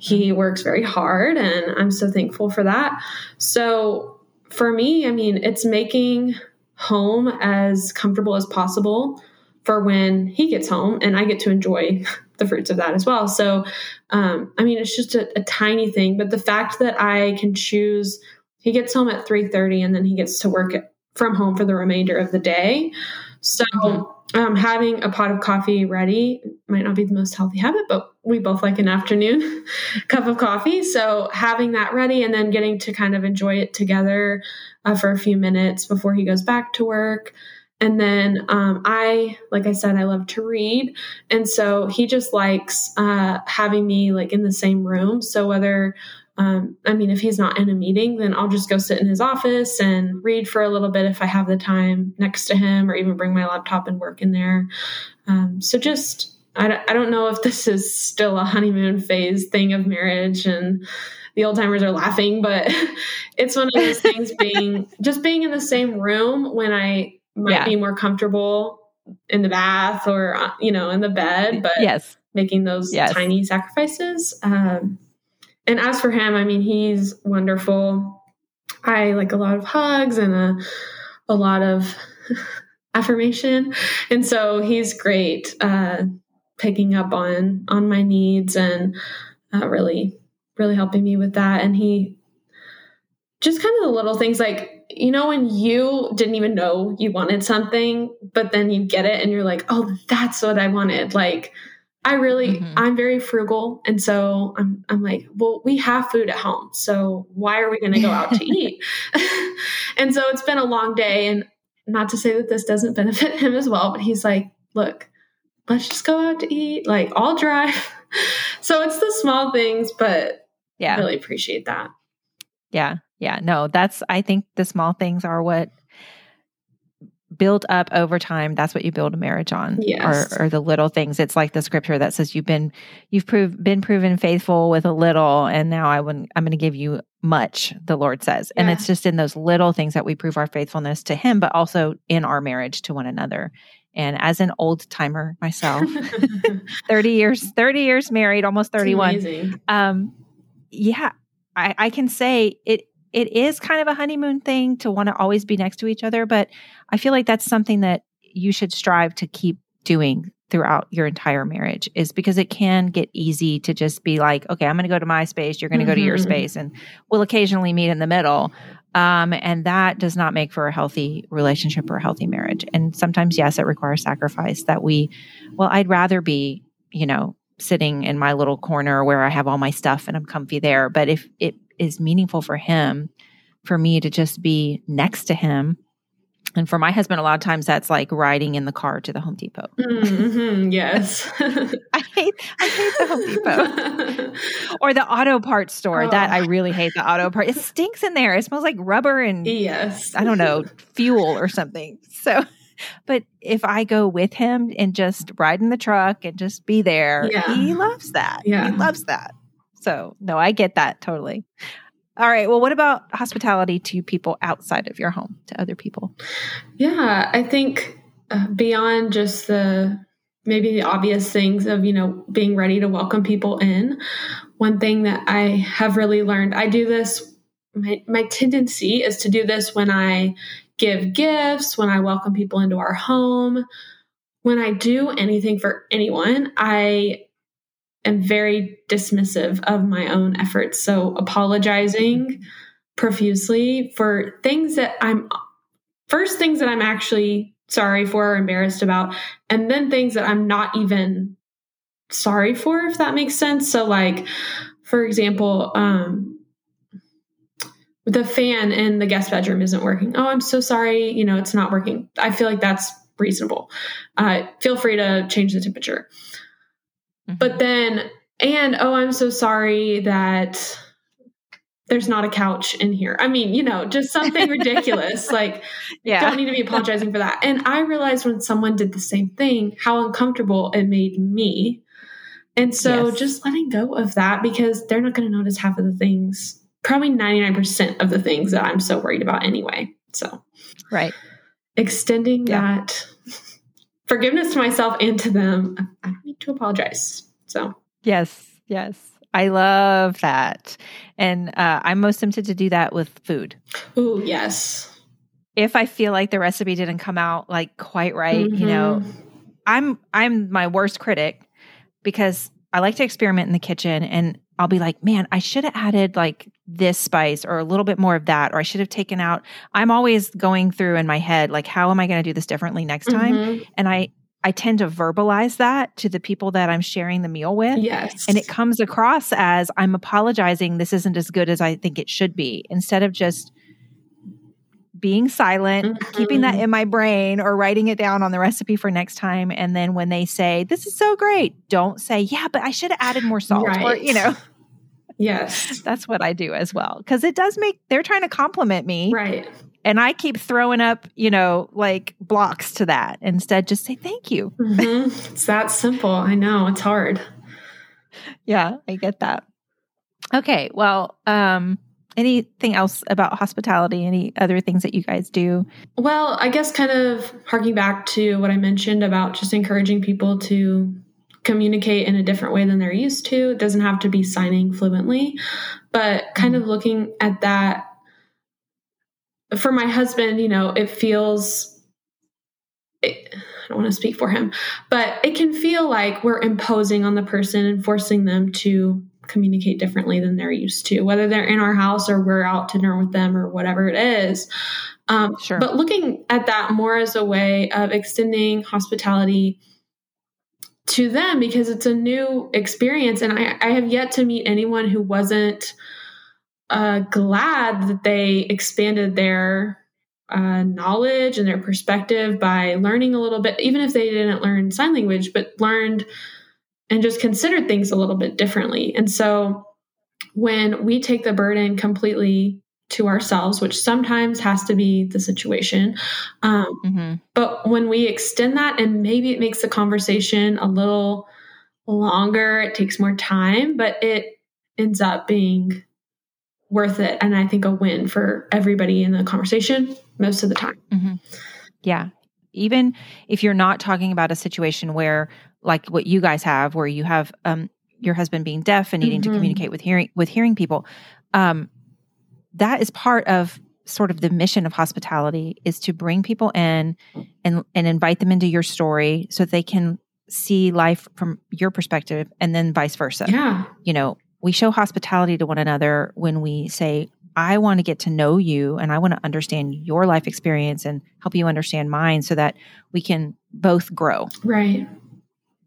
he works very hard, and I'm so thankful for that. So for me, I mean, it's making home as comfortable as possible for when he gets home and I get to enjoy the fruits of that as well. So, um, I mean, it's just a, a, tiny thing, but the fact that I can choose, he gets home at 3.30 and then he gets to work from home for the remainder of the day. So, um, having a pot of coffee ready might not be the most healthy habit, but we both like an afternoon cup of coffee. So having that ready and then getting to kind of enjoy it together uh, for a few minutes before he goes back to work. And then um, I, like I said, I love to read, and so he just likes uh, having me like in the same room. So whether um, I mean, if he's not in a meeting, then I'll just go sit in his office and read for a little bit if I have the time next to him, or even bring my laptop and work in there. Um, so just, I, I don't know if this is still a honeymoon phase thing of marriage and the old timers are laughing, but it's one of those things being just being in the same room when I might yeah. be more comfortable in the bath or, uh, you know, in the bed, but yes. making those yes. tiny sacrifices. Um, and as for him, I mean, he's wonderful. I like a lot of hugs and a, a lot of affirmation. And so he's great, uh, picking up on, on my needs and, uh, really, really helping me with that. And he just kind of the little things like, you know, when you didn't even know you wanted something, but then you get it and you're like, oh, that's what I wanted. Like, I really mm-hmm. I'm very frugal and so I'm I'm like, well, we have food at home. So why are we going to go out to eat? and so it's been a long day and not to say that this doesn't benefit him as well, but he's like, look, let's just go out to eat. Like I'll drive. so it's the small things, but yeah. I really appreciate that. Yeah. Yeah. No, that's I think the small things are what build up over time that's what you build a marriage on yes. or, or the little things it's like the scripture that says you've been you've proved been proven faithful with a little and now i wouldn't i'm going to give you much the lord says yeah. and it's just in those little things that we prove our faithfulness to him but also in our marriage to one another and as an old timer myself 30 years 30 years married almost 31 um yeah I, I can say it it is kind of a honeymoon thing to want to always be next to each other, but I feel like that's something that you should strive to keep doing throughout your entire marriage is because it can get easy to just be like, okay, I'm going to go to my space, you're going to mm-hmm. go to your mm-hmm. space, and we'll occasionally meet in the middle. Um, and that does not make for a healthy relationship or a healthy marriage. And sometimes, yes, it requires sacrifice that we, well, I'd rather be, you know, sitting in my little corner where I have all my stuff and I'm comfy there. But if it is meaningful for him, for me to just be next to him and for my husband, a lot of times that's like riding in the car to the Home Depot. Mm-hmm, yes, I hate I hate the Home Depot or the auto parts store. Oh. That I really hate the auto part. It stinks in there. It smells like rubber and yes, I don't know fuel or something. So, but if I go with him and just ride in the truck and just be there, yeah. he loves that. Yeah, he loves that. So no, I get that totally. All right. Well, what about hospitality to people outside of your home, to other people? Yeah, I think uh, beyond just the maybe the obvious things of, you know, being ready to welcome people in, one thing that I have really learned, I do this, my, my tendency is to do this when I give gifts, when I welcome people into our home. When I do anything for anyone, I am very dismissive of my own efforts. So apologizing profusely for things that I'm first things that I'm actually sorry for or embarrassed about, and then things that I'm not even sorry for, if that makes sense. So like, for example, um, the fan in the guest bedroom isn't working. Oh, I'm so sorry. You know, it's not working. I feel like that's reasonable. Uh, feel free to change the temperature. Mm-hmm. But then, and oh, I'm so sorry that there's not a couch in here. I mean, you know, just something ridiculous. Like, yeah. don't need to be apologizing for that. And I realized when someone did the same thing, how uncomfortable it made me. And so yes. just letting go of that because they're not going to notice half of the things, probably 99% of the things that I'm so worried about anyway. So, right. Extending yeah. that forgiveness to myself and to them. I don't need to apologize. So, yes, yes. I love that. And uh, I'm most tempted to do that with food. Oh, yes. If I feel like the recipe didn't come out like quite right, mm-hmm. you know, mm-hmm. I'm I'm my worst critic because I like to experiment in the kitchen and I'll be like, man, I should have added like this spice or a little bit more of that, or I should have taken out. I'm always going through in my head, like, how am I going to do this differently next time? Mm-hmm. And I, I tend to verbalize that to the people that I'm sharing the meal with. Yes. And it comes across as I'm apologizing. This isn't as good as I think it should be instead of just being silent, mm-hmm. keeping that in my brain or writing it down on the recipe for next time. And then when they say, This is so great, don't say, Yeah, but I should have added more salt. Right. Or, you know, Yes. That's what I do as well. Cause it does make, they're trying to compliment me. Right. And I keep throwing up, you know, like blocks to that. Instead, just say thank you. Mm-hmm. It's that simple. I know it's hard. Yeah, I get that. Okay. Well, um, anything else about hospitality? Any other things that you guys do? Well, I guess kind of harking back to what I mentioned about just encouraging people to communicate in a different way than they're used to. It doesn't have to be signing fluently, but kind of mm-hmm. looking at that for my husband, you know, it feels it, I don't want to speak for him, but it can feel like we're imposing on the person and forcing them to communicate differently than they're used to, whether they're in our house or we're out to dinner with them or whatever it is. Um, sure. But looking at that more as a way of extending hospitality to them because it's a new experience. And I, I have yet to meet anyone who wasn't uh, glad that they expanded their uh, knowledge and their perspective by learning a little bit, even if they didn't learn sign language, but learned and just considered things a little bit differently. And so when we take the burden completely to ourselves, which sometimes has to be the situation. Um, mm-hmm. But when we extend that, and maybe it makes the conversation a little longer, it takes more time, but it ends up being worth it. And I think a win for everybody in the conversation most of the time. Mm-hmm. Yeah. Even if you're not talking about a situation where, like what you guys have, where you have um, your husband being deaf and needing mm-hmm. to communicate with hearing with hearing people, um, that is part of sort of the mission of hospitality is to bring people in and and invite them into your story so they can see life from your perspective and then vice versa. Yeah. You know, we show hospitality to one another when we say, I want to get to know you and I want to understand your life experience and help you understand mine so that we can both grow. Right.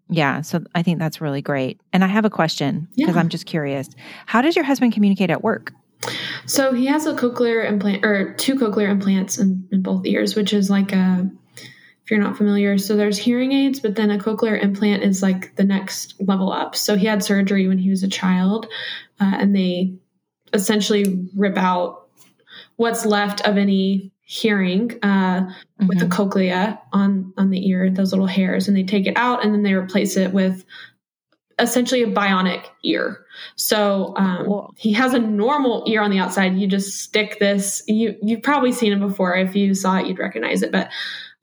Yeah. So I think that's really great. And I have a question because Yeah. I'm just curious. How does your husband communicate at work? So he has a cochlear implant or two cochlear implants in, in both ears, which is like a if you're not familiar, so there's hearing aids, but then a cochlear implant is like the next level up. So he had surgery when he was a child, uh, and they essentially rip out what's left of any hearing uh, with the Mhm. cochlea on on the ear, those little hairs, and they take it out and then they replace it with essentially a bionic ear. So um, Cool. he has a normal ear on the outside. You just stick this. You you've probably seen it before. If you saw it, you'd recognize it. But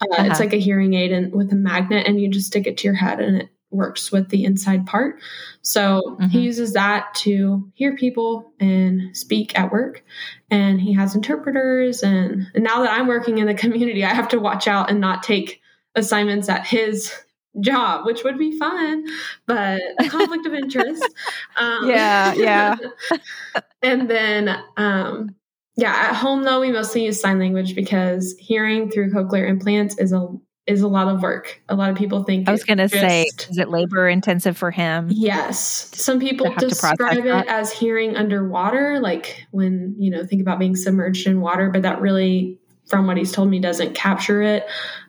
uh, it's Uh-huh. like a hearing aid and with a magnet, and you just stick it to your head, and it works with the inside part. So he Mhm. uses that to hear people and speak at work. And he has interpreters. And, and now that I'm working in the community, I have to watch out and not take assignments at his job, which would be fun, but a conflict of interest. Um, Yeah, yeah. and then, um, yeah, at home though, we mostly use sign language because hearing through cochlear implants is a is a lot of work. A lot of people think I was going to say, is it labor intensive for him? Yes. Some people To have to describe it that. as hearing underwater, like when, you know, think about being submerged in water, but that really, from what he's told me, doesn't capture it.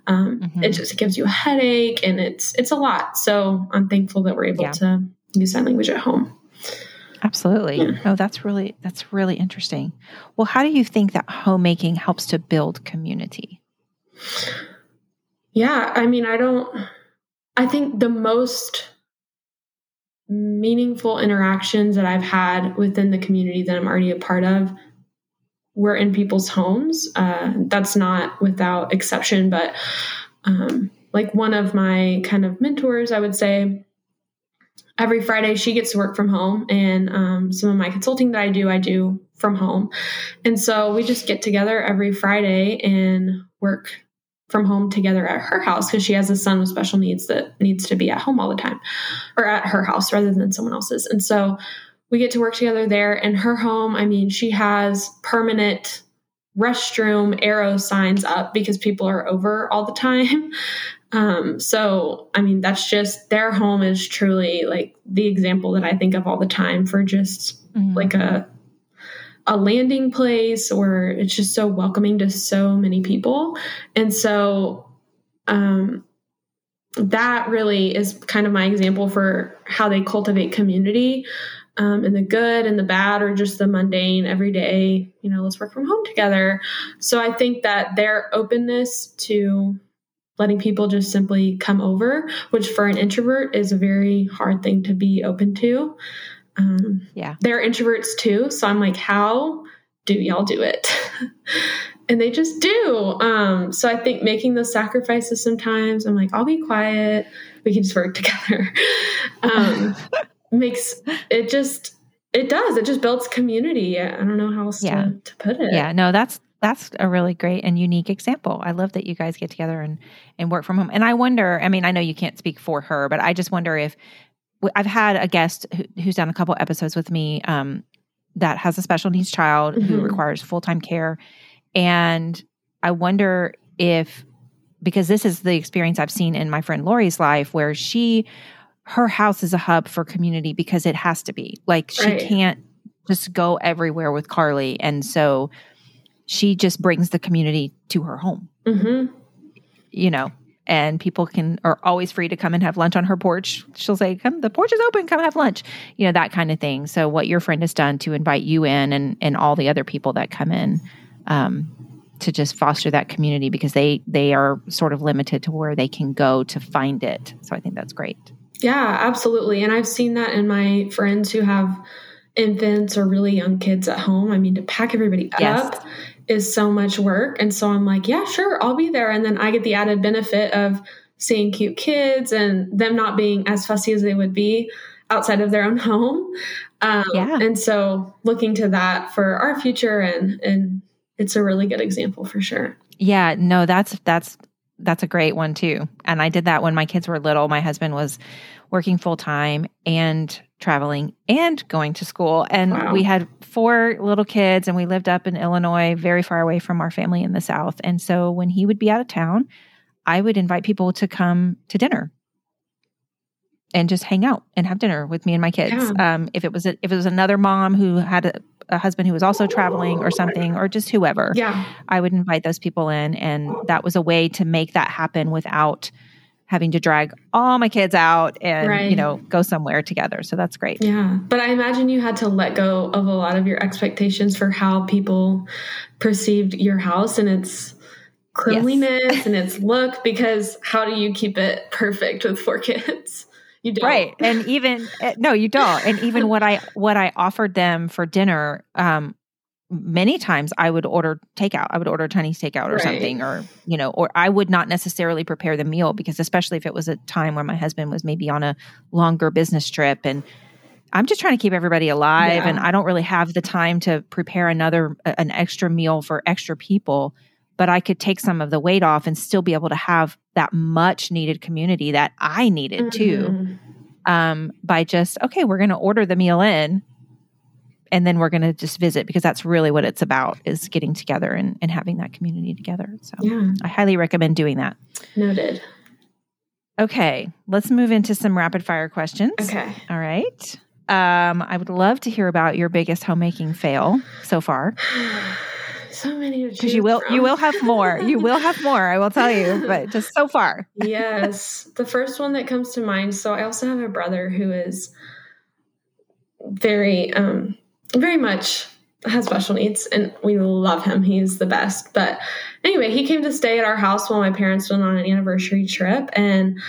Um, Mhm. It just gives you a headache and it's it's a lot. So I'm thankful that we're able Yeah. to use sign language at home. Absolutely. Yeah. Oh, that's really that's really interesting. Well, how do you think that homemaking helps to build community? Yeah, I mean, I don't. I think the most meaningful interactions that I've had within the community that I'm already a part of were in people's homes. Uh, that's not without exception, but um, like one of my kind of mentors, I would say, every Friday she gets to work from home, and um, some of my consulting that I do, I do from home. And so we just get together every Friday and work from home together at her house because she has a son with special needs that needs to be at home all the time or at her house rather than someone else's. And so we get to work together there in her home. I mean, she has permanent restroom arrow signs up because people are over all the time. Um, so, I mean, that's just their home is truly like the example that I think of all the time for just Mhm. like a a landing place or it's just so welcoming to so many people. And so um that really is kind of my example for how they cultivate community um, and the good and the bad or just the mundane everyday you know let's work from home together. So i think that their openness to letting people just simply come over which for an introvert is a very hard thing to be open to um, Yeah. they're introverts too. So I'm like, how do y'all do it? and they just do. Um, so I think making those sacrifices sometimes, I'm like, I'll be quiet. We can just work together. um, makes it just, it does. It just builds community. I don't know how else Yeah. to, to put it. Yeah, no, that's that's a really great and unique example. I love that you guys get together and and work from home. And I wonder, I mean, I know you can't speak for her, but I just wonder if I've had a guest who, who's done a couple episodes with me um, that has a special needs child who Mhm. requires full time care, and I wonder if because this is the experience I've seen in my friend Lori's life, where she her house is a hub for community because it has to be. Like she Right. can't just go everywhere with Carly, and so she just brings the community to her home. hmm You know, and people can are always free to come and have lunch on her porch. She'll say, "Come, the porch is open. Come have lunch." You know that kind of thing. So what your friend has done to invite you in and and all the other people that come in. Um, to just foster that community because they they are sort of limited to where they can go to find it. So I think that's great. Yeah, absolutely. And I've seen that in my friends who have infants or really young kids at home. I mean, to pack everybody Yes. up is so much work. And so I'm like, yeah, sure, I'll be there. And then I get the added benefit of seeing cute kids and them not being as fussy as they would be outside of their own home. Um, Yeah. And so looking to that for our future and, and it's a really good example for sure. Yeah, no, that's that's that's a great one too. And I did that when my kids were little. My husband was working full time and traveling and going to school. And Wow. we had four little kids and we lived up in Illinois, very far away from our family in the South. And so when he would be out of town, I would invite people to come to dinner and just hang out and have dinner with me and my kids. Um, if it was a, if it was another mom who had a, a husband who was also traveling or something, or just whoever, Yeah. I would invite those people in, and that was a way to make that happen without having to drag all my kids out and you know go somewhere together. So that's great. Yeah. But I imagine you had to let go of a lot of your expectations for how people perceived your house and its cleanliness and its look because how do you keep it perfect with four kids? You don't. Right. And even eh, no, you don't. And even what I what I offered them for dinner, um, many times I would order takeout. I would order Chinese takeout or Right. something, or you know, or I would not necessarily prepare the meal because especially if it was a time where my husband was maybe on a longer business trip and I'm just trying to keep everybody alive Yeah. and I don't really have the time to prepare another an extra meal for extra people but I could take some of the weight off and still be able to have that much needed community that I needed too Mhm. um, by just okay we're going to order the meal in and then we're going to just visit because that's really what it's about is getting together and, and having that community together so Yeah. i highly recommend doing that Noted. okay let's move into some rapid fire questions Okay. all right um, i would love to hear about your biggest homemaking fail so far so many because you will you will have more you will have more i will tell you but just so far yes. The first one that comes to mind. So I also have a brother who is very, um, very much has special needs and we love him. He's the best. But anyway, he came to stay at our house while my parents went on an anniversary trip and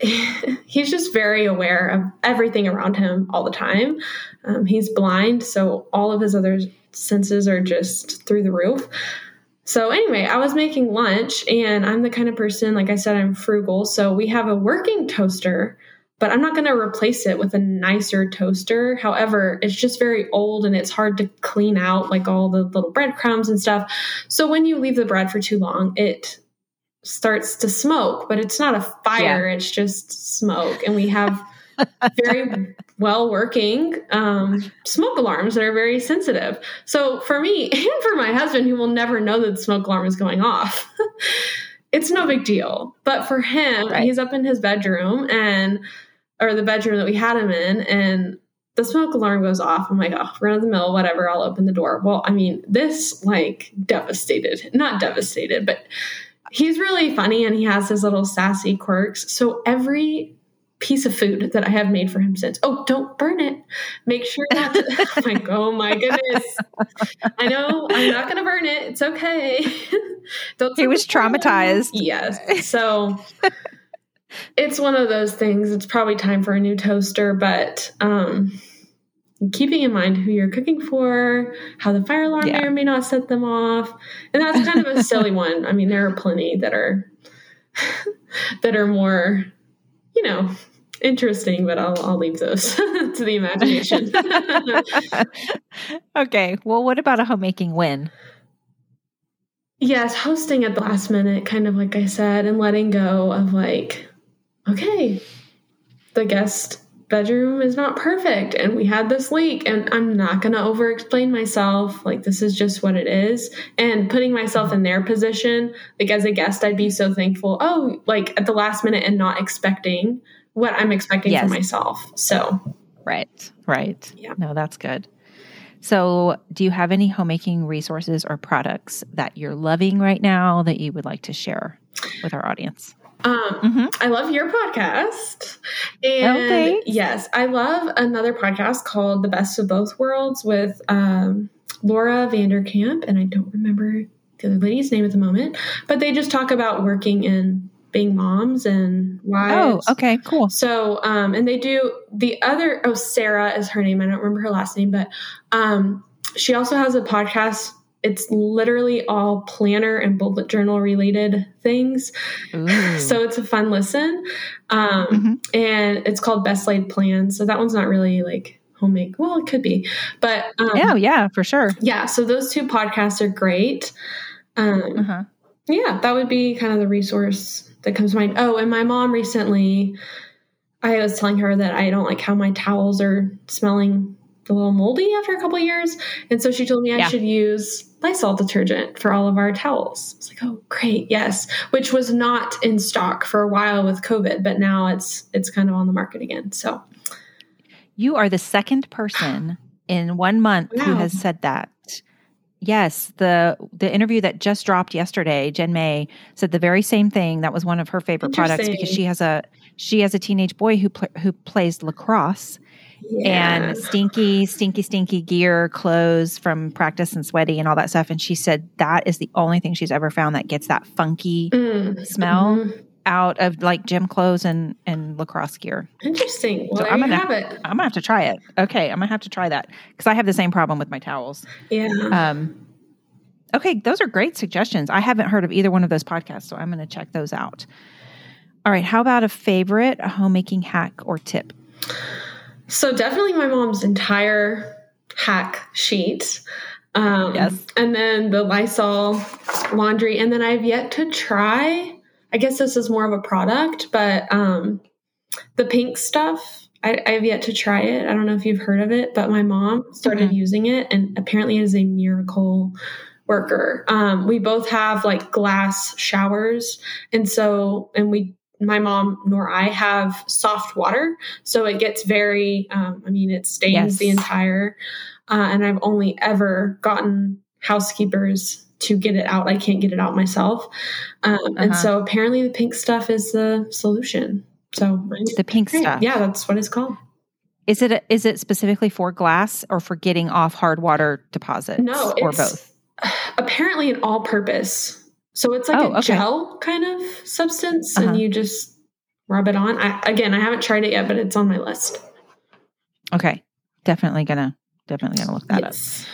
he's just very aware of everything around him all the time. Um, he's blind, so all of his other senses are just through the roof. So anyway, I was making lunch and I'm the kind of person, like I said, I'm frugal. So we have a working toaster, but I'm not going to replace it with a nicer toaster. However, it's just very old and it's hard to clean out like all the little breadcrumbs and stuff. So when you leave the bread for too long, it starts to smoke, but it's not a fire, it's just smoke. And we have very well working um, smoke alarms that are very sensitive. So for me and for my husband, who will never know that the smoke alarm is going off, it's no big deal. But for him, Right. he's up in his bedroom and or the bedroom that we had him in, and the smoke alarm goes off. I'm like, oh, run of the mill, whatever. I'll open the door. Well, I mean, this like devastated, not devastated, but he's really funny and he has his little sassy quirks. So every piece of food that I have made for him since, oh, don't burn it. Make sure not to. I'm like, oh my goodness. I know I'm not going to burn it. It's okay. don't he was traumatized Yes. So it's one of those things. It's probably time for a new toaster, but um, keeping in mind who you're cooking for, how the fire alarm Yeah. may or may not set them off, and that's kind of a silly one. I mean, there are plenty that are that are more, you know. Interesting, but I'll I'll leave those to the imagination. okay well what about a homemaking win Yes, hosting at the last minute, kind of like I said, and letting go of like, okay, the guest bedroom is not perfect and we had this leak and I'm not going to over explain myself. Like, this is just what it is. And putting myself in their position, like as a guest, I'd be so thankful. Oh, like at the last minute and not expecting what I'm expecting Yes. for myself. So, Right. Right. Yeah. No, that's good. So, do you have any homemaking resources or products that you're loving right now that you would like to share with our audience? Um, Mm-hmm. I love your podcast. And thanks. yes, I love another podcast called The Best of Both Worlds with um, Laura Vanderkam. And I don't remember the other lady's name at the moment, but they just talk about working and being moms and Oh, okay, cool. So, um, and they do the other, oh, Sarah is her name. I don't remember her last name, but um, she also has a podcast. It's literally all planner and bullet journal related things. Ooh. So it's a fun listen. Um, Mhm. And it's called Best Laid Plans. So that one's not really like homemade. Well, it could be. But um, yeah, yeah, for sure. yeah, so those two podcasts are great. Um, Uh-huh. yeah, that would be kind of the resource that comes to mind. Oh, and my mom recently, I was telling her that I don't like how my towels are smelling a little moldy after a couple years. And so she told me I should use Lysol detergent for all of our towels. I was like, oh, great, yes. Which was not in stock for a while with COVID, but now it's it's kind of on the market again. So you are the second person in one month wow. who has said that. Yes, the the interview that just dropped yesterday, Jen May said the very same thing. That was one of her favorite products because she has a she has a teenage boy who pl- who plays lacrosse, yeah. and stinky, stinky, stinky gear, clothes from practice and sweaty and all that stuff. And she said that is the only thing she's ever found that gets that funky mm. smell. Mm-hmm out of like gym clothes and and lacrosse gear. Interesting. Well, so I'm gonna have it. I'm gonna have to try it. Okay, I'm gonna have to try that because I have the same problem with my towels. Yeah. Um. Okay, those are great suggestions. I haven't heard of either one of those podcasts, so I'm gonna check those out. All right. How about a favorite a homemaking hack or tip? So definitely my mom's entire hack sheet. Um, yes. And then the Lysol laundry, and then I've yet to try I guess this is more of a product, but um, the pink stuff, I, I, have yet to try it. I don't know if you've heard of it, but my mom started mm-hmm. using it, and apparently it is a miracle worker. Um, we both have like glass showers, and so and we my mom nor I have soft water, so it gets very. Um, I mean, it stains yes. the entire. Uh, and I've only ever gotten housekeepers to get it out. I can't get it out myself. Um, uh-huh. And so apparently the pink stuff is the solution. So the pink great. stuff. Yeah, that's what it's called. Is it a, is it specifically for glass or for getting off hard water deposits? No, or both. Apparently an all purpose. So it's like oh, a okay. gel kind of substance uh-huh. and you just rub it on. I, again, I haven't tried it yet, but it's on my list. Okay. Definitely gonna definitely gonna look that yes. up.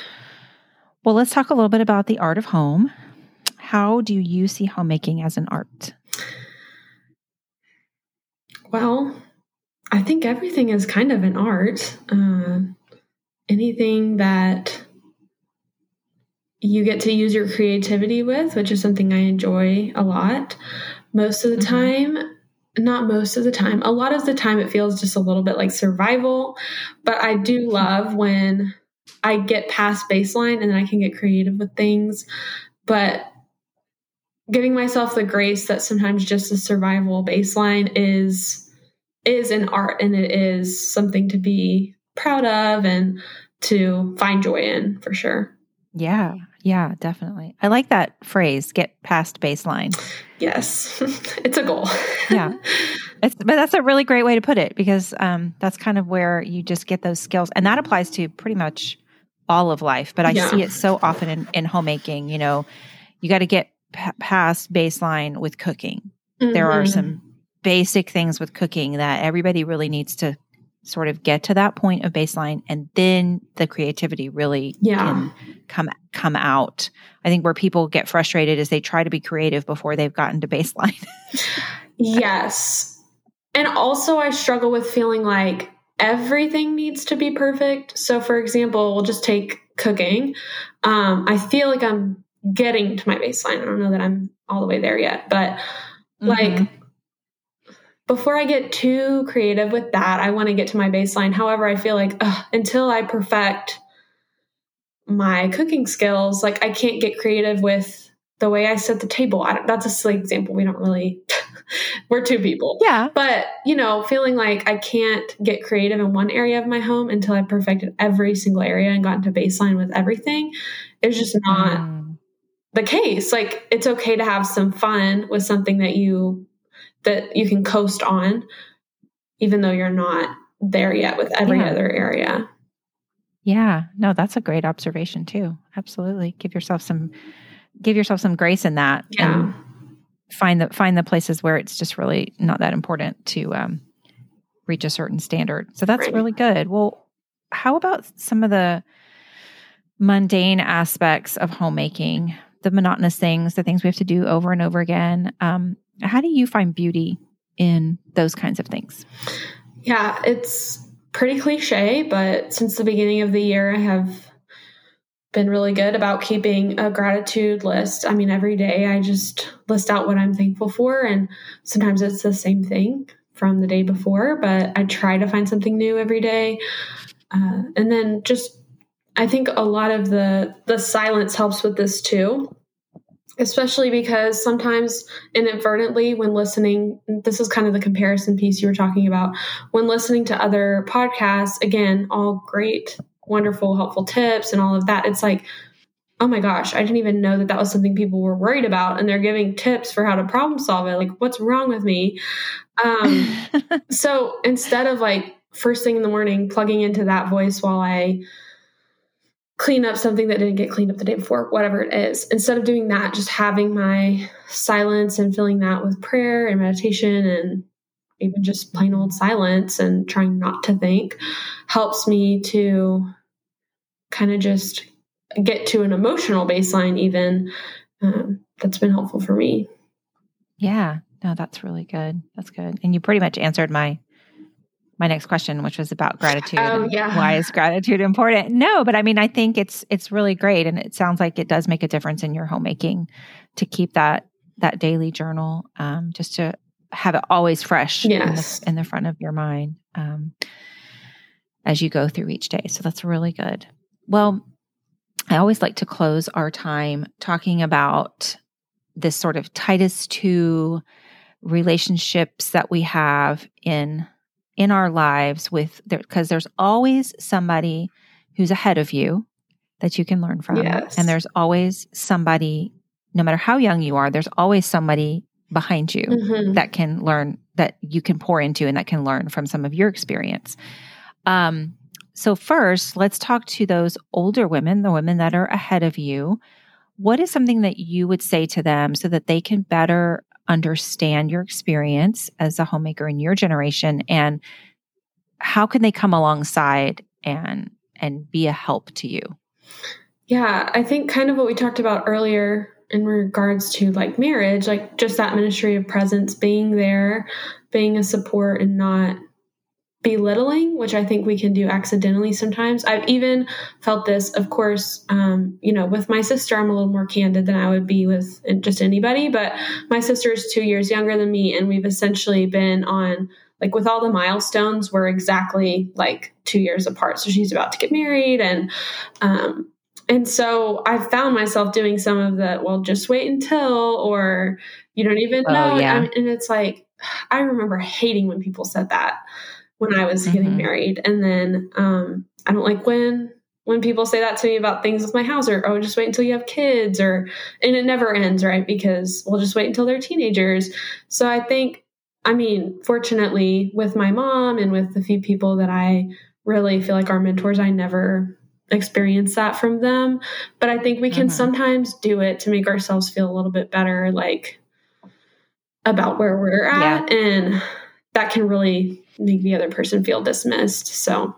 Well, let's talk a little bit about the art of home. How do you see homemaking as an art? Well, I think everything is kind of an art. Uh, anything that you get to use your creativity with, which is something I enjoy a lot. Most of the mm-hmm. time, not most of the time, a lot of the time it feels just a little bit like survival, but I do love when I get past baseline and then I can get creative with things. But giving myself the grace that sometimes just a survival baseline is is an art and it is something to be proud of and to find joy in for sure. Yeah, yeah, definitely. I like that phrase, get past baseline. Yes. it's a goal. yeah. It's but that's a really great way to put it because um, that's kind of where you just get those skills and that applies to pretty much all of life, but I yeah. see it so often in, in homemaking. You know, you got to get p- past baseline with cooking. Mm-hmm. There are mm-hmm. some basic things with cooking that everybody really needs to sort of get to that point of baseline and then the creativity really yeah. can come come out. I think where people get frustrated is they try to be creative before they've gotten to baseline. yes. And also I struggle with feeling like everything needs to be perfect. So, for example, we'll just take cooking. Um, I feel like I'm getting to my baseline. I don't know that I'm all the way there yet, but mm-hmm. like before I get too creative with that, I want to get to my baseline. However, I feel like ugh, until I perfect my cooking skills, like I can't get creative with the way I set the table. That's a silly example. We don't really we're two people. Yeah. But, you know, feeling like I can't get creative in one area of my home until I perfected every single area and gotten to baseline with everything is just not mm. the case. Like it's okay to have some fun with something that you that you can coast on even though you're not there yet with every yeah. other area. Yeah. No, that's a great observation too. Absolutely. Give yourself some give yourself some grace in that. Yeah. And find the find the places where it's just really not that important to um, reach a certain standard. So that's right. really good. Well, how about some of the mundane aspects of homemaking, the monotonous things, the things we have to do over and over again? Um, how do you find beauty in those kinds of things? Yeah, it's pretty cliche, but since the beginning of the year, I have been really good about keeping a gratitude list. I mean, every day I just list out what I'm thankful for, and sometimes it's the same thing from the day before, but I try to find something new every day. Uh, and then just, I think a lot of the the silence helps with this too especially because sometimes inadvertently when listening this is kind of the comparison piece you were talking about when listening to other podcasts again all great wonderful helpful tips and all of that it's like oh my gosh i didn't even know that that was something people were worried about and they're giving tips for how to problem solve it. Like what's wrong with me? Um, so instead of like first thing in the morning plugging into that voice while i clean up something that didn't get cleaned up the day before, whatever it is. Instead of doing that, just having my silence and filling that with prayer and meditation and even just plain old silence and trying not to think helps me to kind of just get to an emotional baseline, even. Um, that's been helpful for me. Yeah, no, that's really good. That's good. And you pretty much answered my my next question, which was about gratitude. Oh, yeah. Why is gratitude important? No, but I mean, I think it's it's really great, and it sounds like it does make a difference in your homemaking to keep that that daily journal, um, just to have it always fresh yes. in, the, in the front of your mind um, as you go through each day. So that's really good. Well, I always like to close our time talking about this sort of Titus two relationships that we have in in our lives with because there, there's always somebody who's ahead of you that you can learn from. Yes. And there's always somebody, no matter how young you are, there's always somebody behind you mm-hmm. that can learn, that you can pour into and that can learn from some of your experience. Um, so, first, let's talk to those older women, the women that are ahead of you. What is something that you would say to them so that they can better understand your experience as a homemaker in your generation and how can they come alongside and and be a help to you? Yeah i think kind of what we talked about earlier in regards to like marriage like just that ministry of presence being there being a support and not belittling, which I think we can do accidentally sometimes. I've even felt this, of course, um, you know, with my sister, I'm a little more candid than I would be with just anybody, but my sister is two years younger than me, and we've essentially been on like with all the milestones, we're exactly like two years apart. So she's about to get married, and um, and so I found myself doing some of the well, just wait until, or you don't even oh, know, yeah. and it's like I remember hating when people said that when I was getting mm-hmm. married. And then um, I don't like when when people say that to me about things with my house or oh just wait until you have kids or and it never ends right because we'll just wait until they're teenagers so i think i mean fortunately with my mom and with the few people that i really feel like are mentors i never experienced that from them but i think we can mm-hmm. sometimes do it to make ourselves feel a little bit better like about where we're at yeah. and that can really make the other person feel dismissed. So,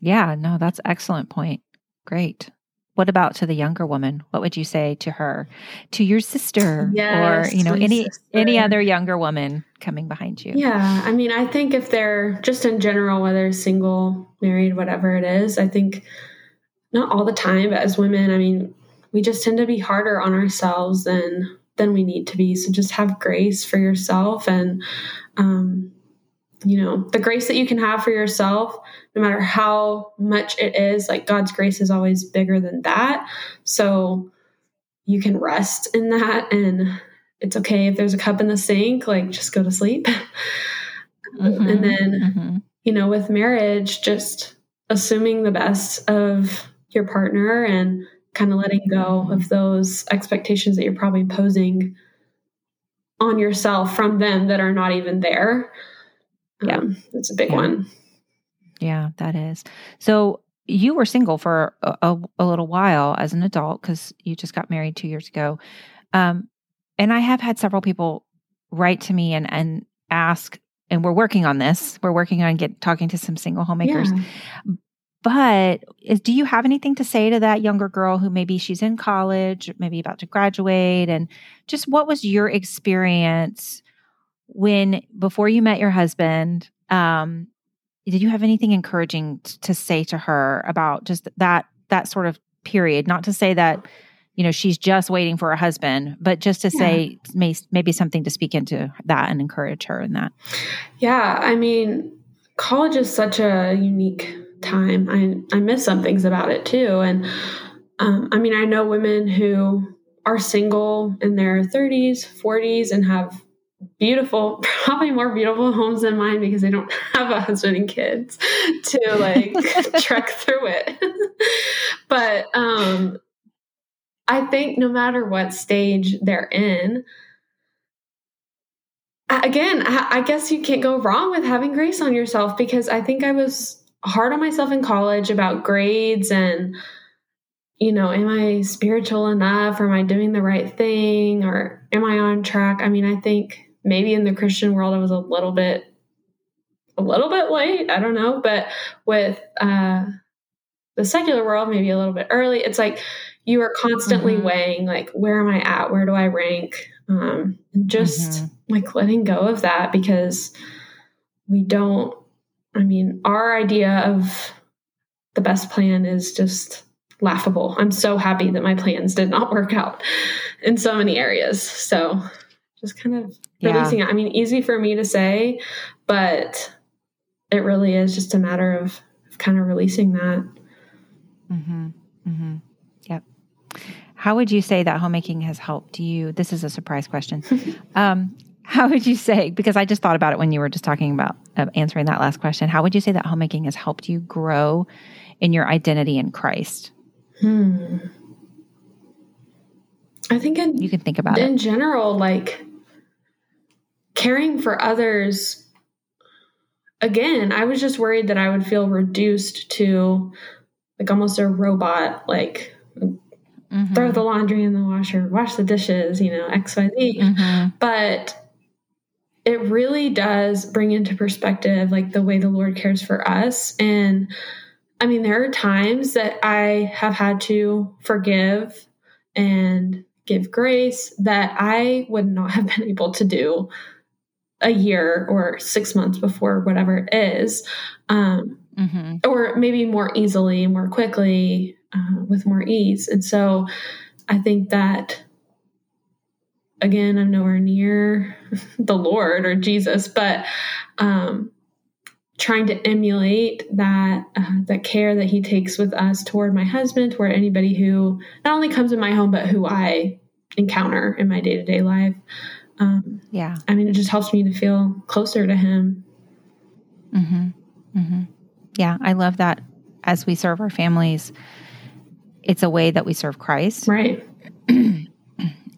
yeah, no, that's excellent point. Great. What about to the younger woman? What would you say to her, to your sister, yes, or you know any sister. any other younger woman coming behind you? Yeah, I mean, I think if they're just in general, whether single, married, whatever it is, I think not all the time, but as women, I mean, we just tend to be harder on ourselves than than we need to be. So just have grace for yourself and um, you know, the grace that you can have for yourself, no matter how much it is, like God's grace is always bigger than that. So you can rest in that and it's okay if there's a cup in the sink, like just go to sleep. Mm-hmm, and then, mm-hmm. you know, with marriage, just assuming the best of your partner and kind of letting go of those expectations that you're probably imposing on yourself from them that are not even there. Yeah, um, that's a big yeah. one. Yeah, that is. So you were single for a, a, a little while as an adult because you just got married two years ago. Um, and I have had several people write to me and, and ask, and we're working on this. We're working on get talking to some single homemakers. Yeah. But do you have anything to say to that younger girl who maybe she's in college, maybe about to graduate, and just what was your experience when before you met your husband um, did you have anything encouraging t- to say to her about just that that sort of period. Not to say that, you know, she's just waiting for her husband, but just to yeah. say may, maybe something to speak into that and encourage her in that. Yeah. I mean, college is such a unique time. I, I miss some things about it too. And um, I mean, I know women who are single in their 30s, 40s, and have beautiful, probably more beautiful homes than mine because they don't have a husband and kids to like trek through it. but um, I think no matter what stage they're in, again, I, guess you can't go wrong with having grace on yourself because I think I was hard on myself in college about grades and you know, am I spiritual enough? Or am I doing the right thing? Or am I on track? I mean, I think maybe in the Christian world I was a little bit a little bit late. I don't know. But with uh the secular world, maybe a little bit early. It's like you are constantly mm-hmm. weighing like where am I at? Where do I rank? Um and just mm-hmm. like letting go of that because we don't I mean, our idea of the best plan is just laughable. I'm so happy that my plans did not work out in so many areas. So just kind of releasing yeah. it. I mean, easy for me to say, but it really is just a matter of, of kind of releasing that. Mm-hmm. Mm-hmm. Yep. How would you say that homemaking has helped you? This is a surprise question. um, how would you say, because I just thought about it when you were just talking about uh, answering that last question, how would you say that homemaking has helped you grow in your identity in Christ? Hmm. I think in, you can think about in it. In general, like caring for others, again, I was just worried that I would feel reduced to like almost a robot, like mm-hmm. throw the laundry in the washer, wash the dishes, you know, XYZ. Mm-hmm. But it really does bring into perspective like the way the Lord cares for us. And I mean, there are times that I have had to forgive and give grace that I would not have been able to do a year or six months before, whatever it is, um, mm-hmm. or maybe more easily, more quickly, uh, with more ease. And so I think that, again, I'm nowhere near the Lord or Jesus, but um, trying to emulate that uh, that care that he takes with us toward my husband, toward anybody who not only comes in my home but who I encounter in my day to day life. Um, yeah, I mean, it just helps me to feel closer to him. Hmm. Hmm. Yeah, I love that. As we serve our families, it's a way that we serve Christ, right?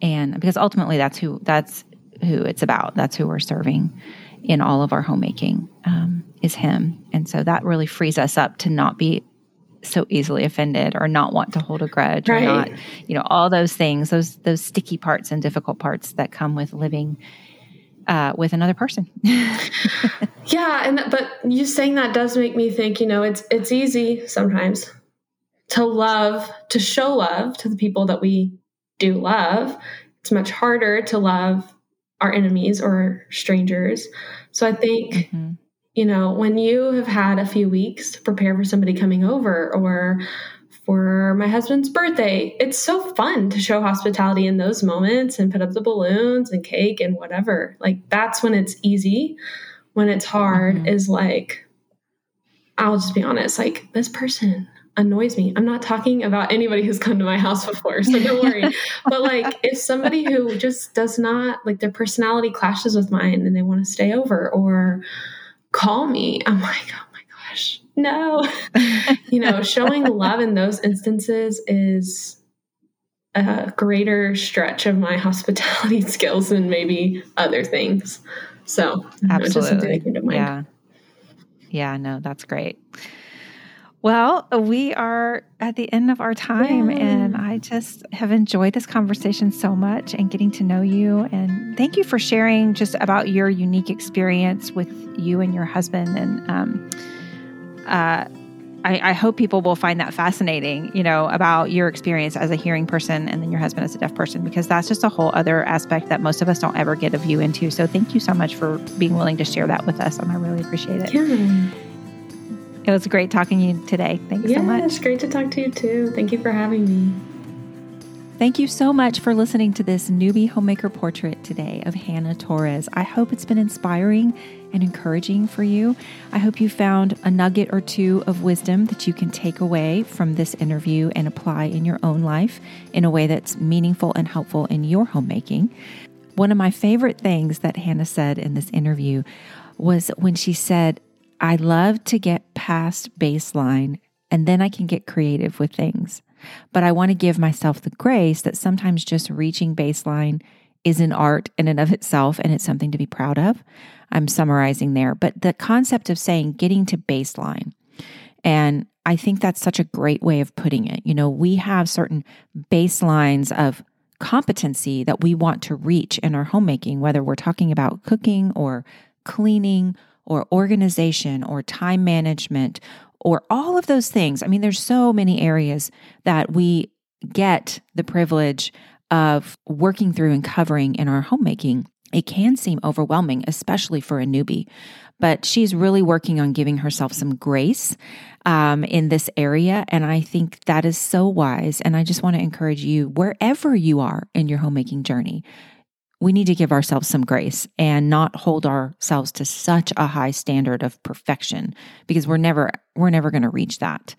and because ultimately, that's who that's who it's about. That's who we're serving in all of our homemaking um, is Him. And so that really frees us up to not be so easily offended or not want to hold a grudge right. or not, you know, all those things, those those sticky parts and difficult parts that come with living uh, with another person. yeah, and but you saying that does make me think. You know, it's it's easy sometimes to love, to show love to the people that we do love. It's much harder to love our enemies or strangers. So I think, mm-hmm. you know, when you have had a few weeks to prepare for somebody coming over or for my husband's birthday, it's so fun to show hospitality in those moments and put up the balloons and cake and whatever. Like that's when it's easy. When it's hard mm-hmm. is like, I'll just be honest, like this person annoys me. I'm not talking about anybody who's come to my house before, so don't worry. but like if somebody who just does not like their personality clashes with mine and they want to stay over or call me, I'm like, oh my gosh, no. you know, showing love in those instances is a greater stretch of my hospitality skills than maybe other things. So absolutely, yeah, yeah, no, that's great. Well, we are at the end of our time, yeah. and I just have enjoyed this conversation so much and getting to know you. And thank you for sharing just about your unique experience with you and your husband. And um, uh, I, I, hope people will find that fascinating, you know, about your experience as a hearing person and then your husband as a deaf person, because that's just a whole other aspect that most of us don't ever get a view into. So thank you so much for being willing to share that with us. And I really appreciate it. Yeah. It was great talking to you today. Thanks yeah, so much. It's great to talk to you too. Thank you for having me. Thank you so much for listening to this newbie homemaker portrait today of Hannah Torres. I hope it's been inspiring and encouraging for you. I hope you found a nugget or two of wisdom that you can take away from this interview and apply in your own life in a way that's meaningful and helpful in your homemaking. One of my favorite things that Hannah said in this interview was when she said, I love to get past baseline and then I can get creative with things. But I want to give myself the grace that sometimes just reaching baseline is an art in and of itself and it's something to be proud of. I'm summarizing there, but the concept of saying getting to baseline. And I think that's such a great way of putting it. You know, we have certain baselines of competency that we want to reach in our homemaking, whether we're talking about cooking or cleaning or organization or time management or all of those things. I mean, there's so many areas that we get the privilege of working through and covering in our homemaking. It can seem overwhelming, especially for a newbie, but she's really working on giving herself some grace um, in this area. And I think that is so wise. And I just want to encourage you, wherever you are in your homemaking journey, we need to give ourselves some grace and not hold ourselves to such a high standard of perfection because we're never we're never going to reach that.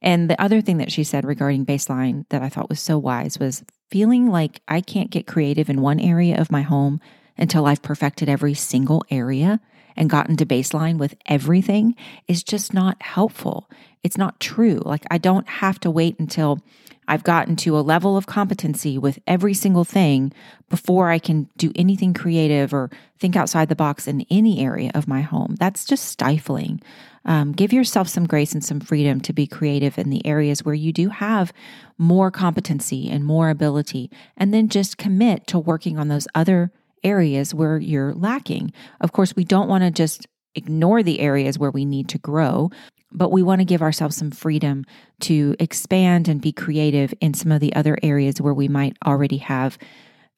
And the other thing that she said regarding baseline that I thought was so wise was feeling like I can't get creative in one area of my home until I've perfected every single area and gotten to baseline with everything is just not helpful. It's not true. Like I don't have to wait until I've gotten to a level of competency with every single thing before I can do anything creative or think outside the box in any area of my home. That's just stifling. Um, give yourself some grace and some freedom to be creative in the areas where you do have more competency and more ability, and then just commit to working on those other areas where you're lacking. Of course, we don't want to just ignore the areas where we need to grow but we want to give ourselves some freedom to expand and be creative in some of the other areas where we might already have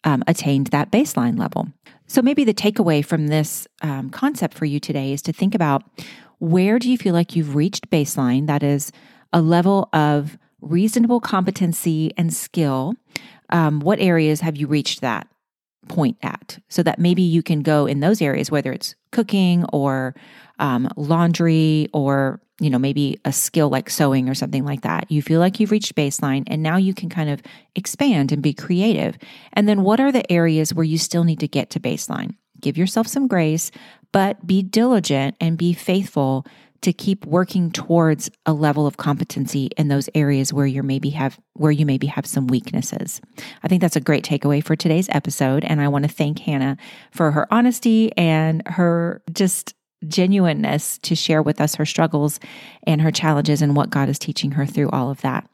um, attained that baseline level. So maybe the takeaway from this um, concept for you today is to think about where do you feel like you've reached baseline? That is a level of reasonable competency and skill. Um, what areas have you reached that point at? So that maybe you can go in those areas, whether it's cooking or um, laundry or you know, maybe a skill like sewing or something like that. You feel like you've reached baseline and now you can kind of expand and be creative. And then what are the areas where you still need to get to baseline? Give yourself some grace, but be diligent and be faithful to keep working towards a level of competency in those areas where you maybe have where you maybe have some weaknesses. I think that's a great takeaway for today's episode and I want to thank Hannah for her honesty and her just genuineness to share with us her struggles and her challenges and what God is teaching her through all of that.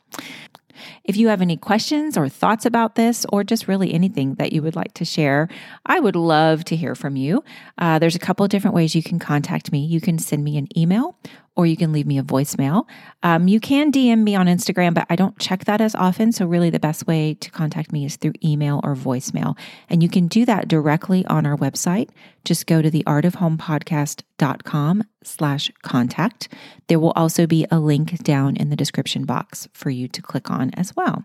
If you have any questions or thoughts about this, or just really anything that you would like to share, I would love to hear from you. Uh, there's a couple of different ways you can contact me. You can send me an email or you can leave me a voicemail. Um, you can DM me on Instagram, but I don't check that as often. So, really, the best way to contact me is through email or voicemail. And you can do that directly on our website. Just go to the artofhomepodcast.com slash contact. There will also be a link down in the description box for you to click on as well.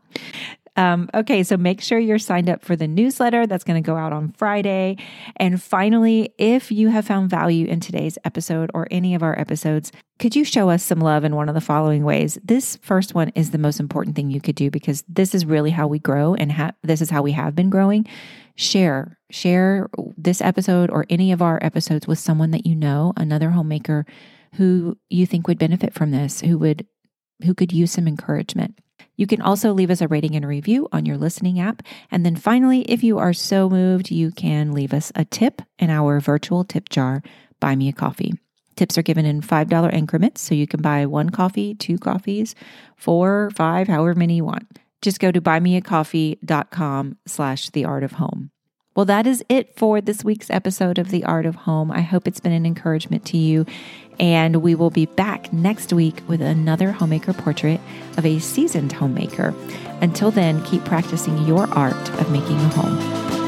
Um, okay, so make sure you're signed up for the newsletter that's going to go out on Friday. And finally, if you have found value in today's episode or any of our episodes, could you show us some love in one of the following ways? This first one is the most important thing you could do because this is really how we grow and ha- this is how we have been growing. Share, share this episode or any of our episodes with someone that you know, another homemaker who you think would benefit from this, who would who could use some encouragement. You can also leave us a rating and review on your listening app. And then finally, if you are so moved, you can leave us a tip in our virtual tip jar, Buy Me a Coffee. Tips are given in $5 increments, so you can buy one coffee, two coffees, four, five, however many you want. Just go to buymeacoffee.com slash the art of home. Well, that is it for this week's episode of The Art of Home. I hope it's been an encouragement to you. And we will be back next week with another homemaker portrait of a seasoned homemaker. Until then, keep practicing your art of making a home.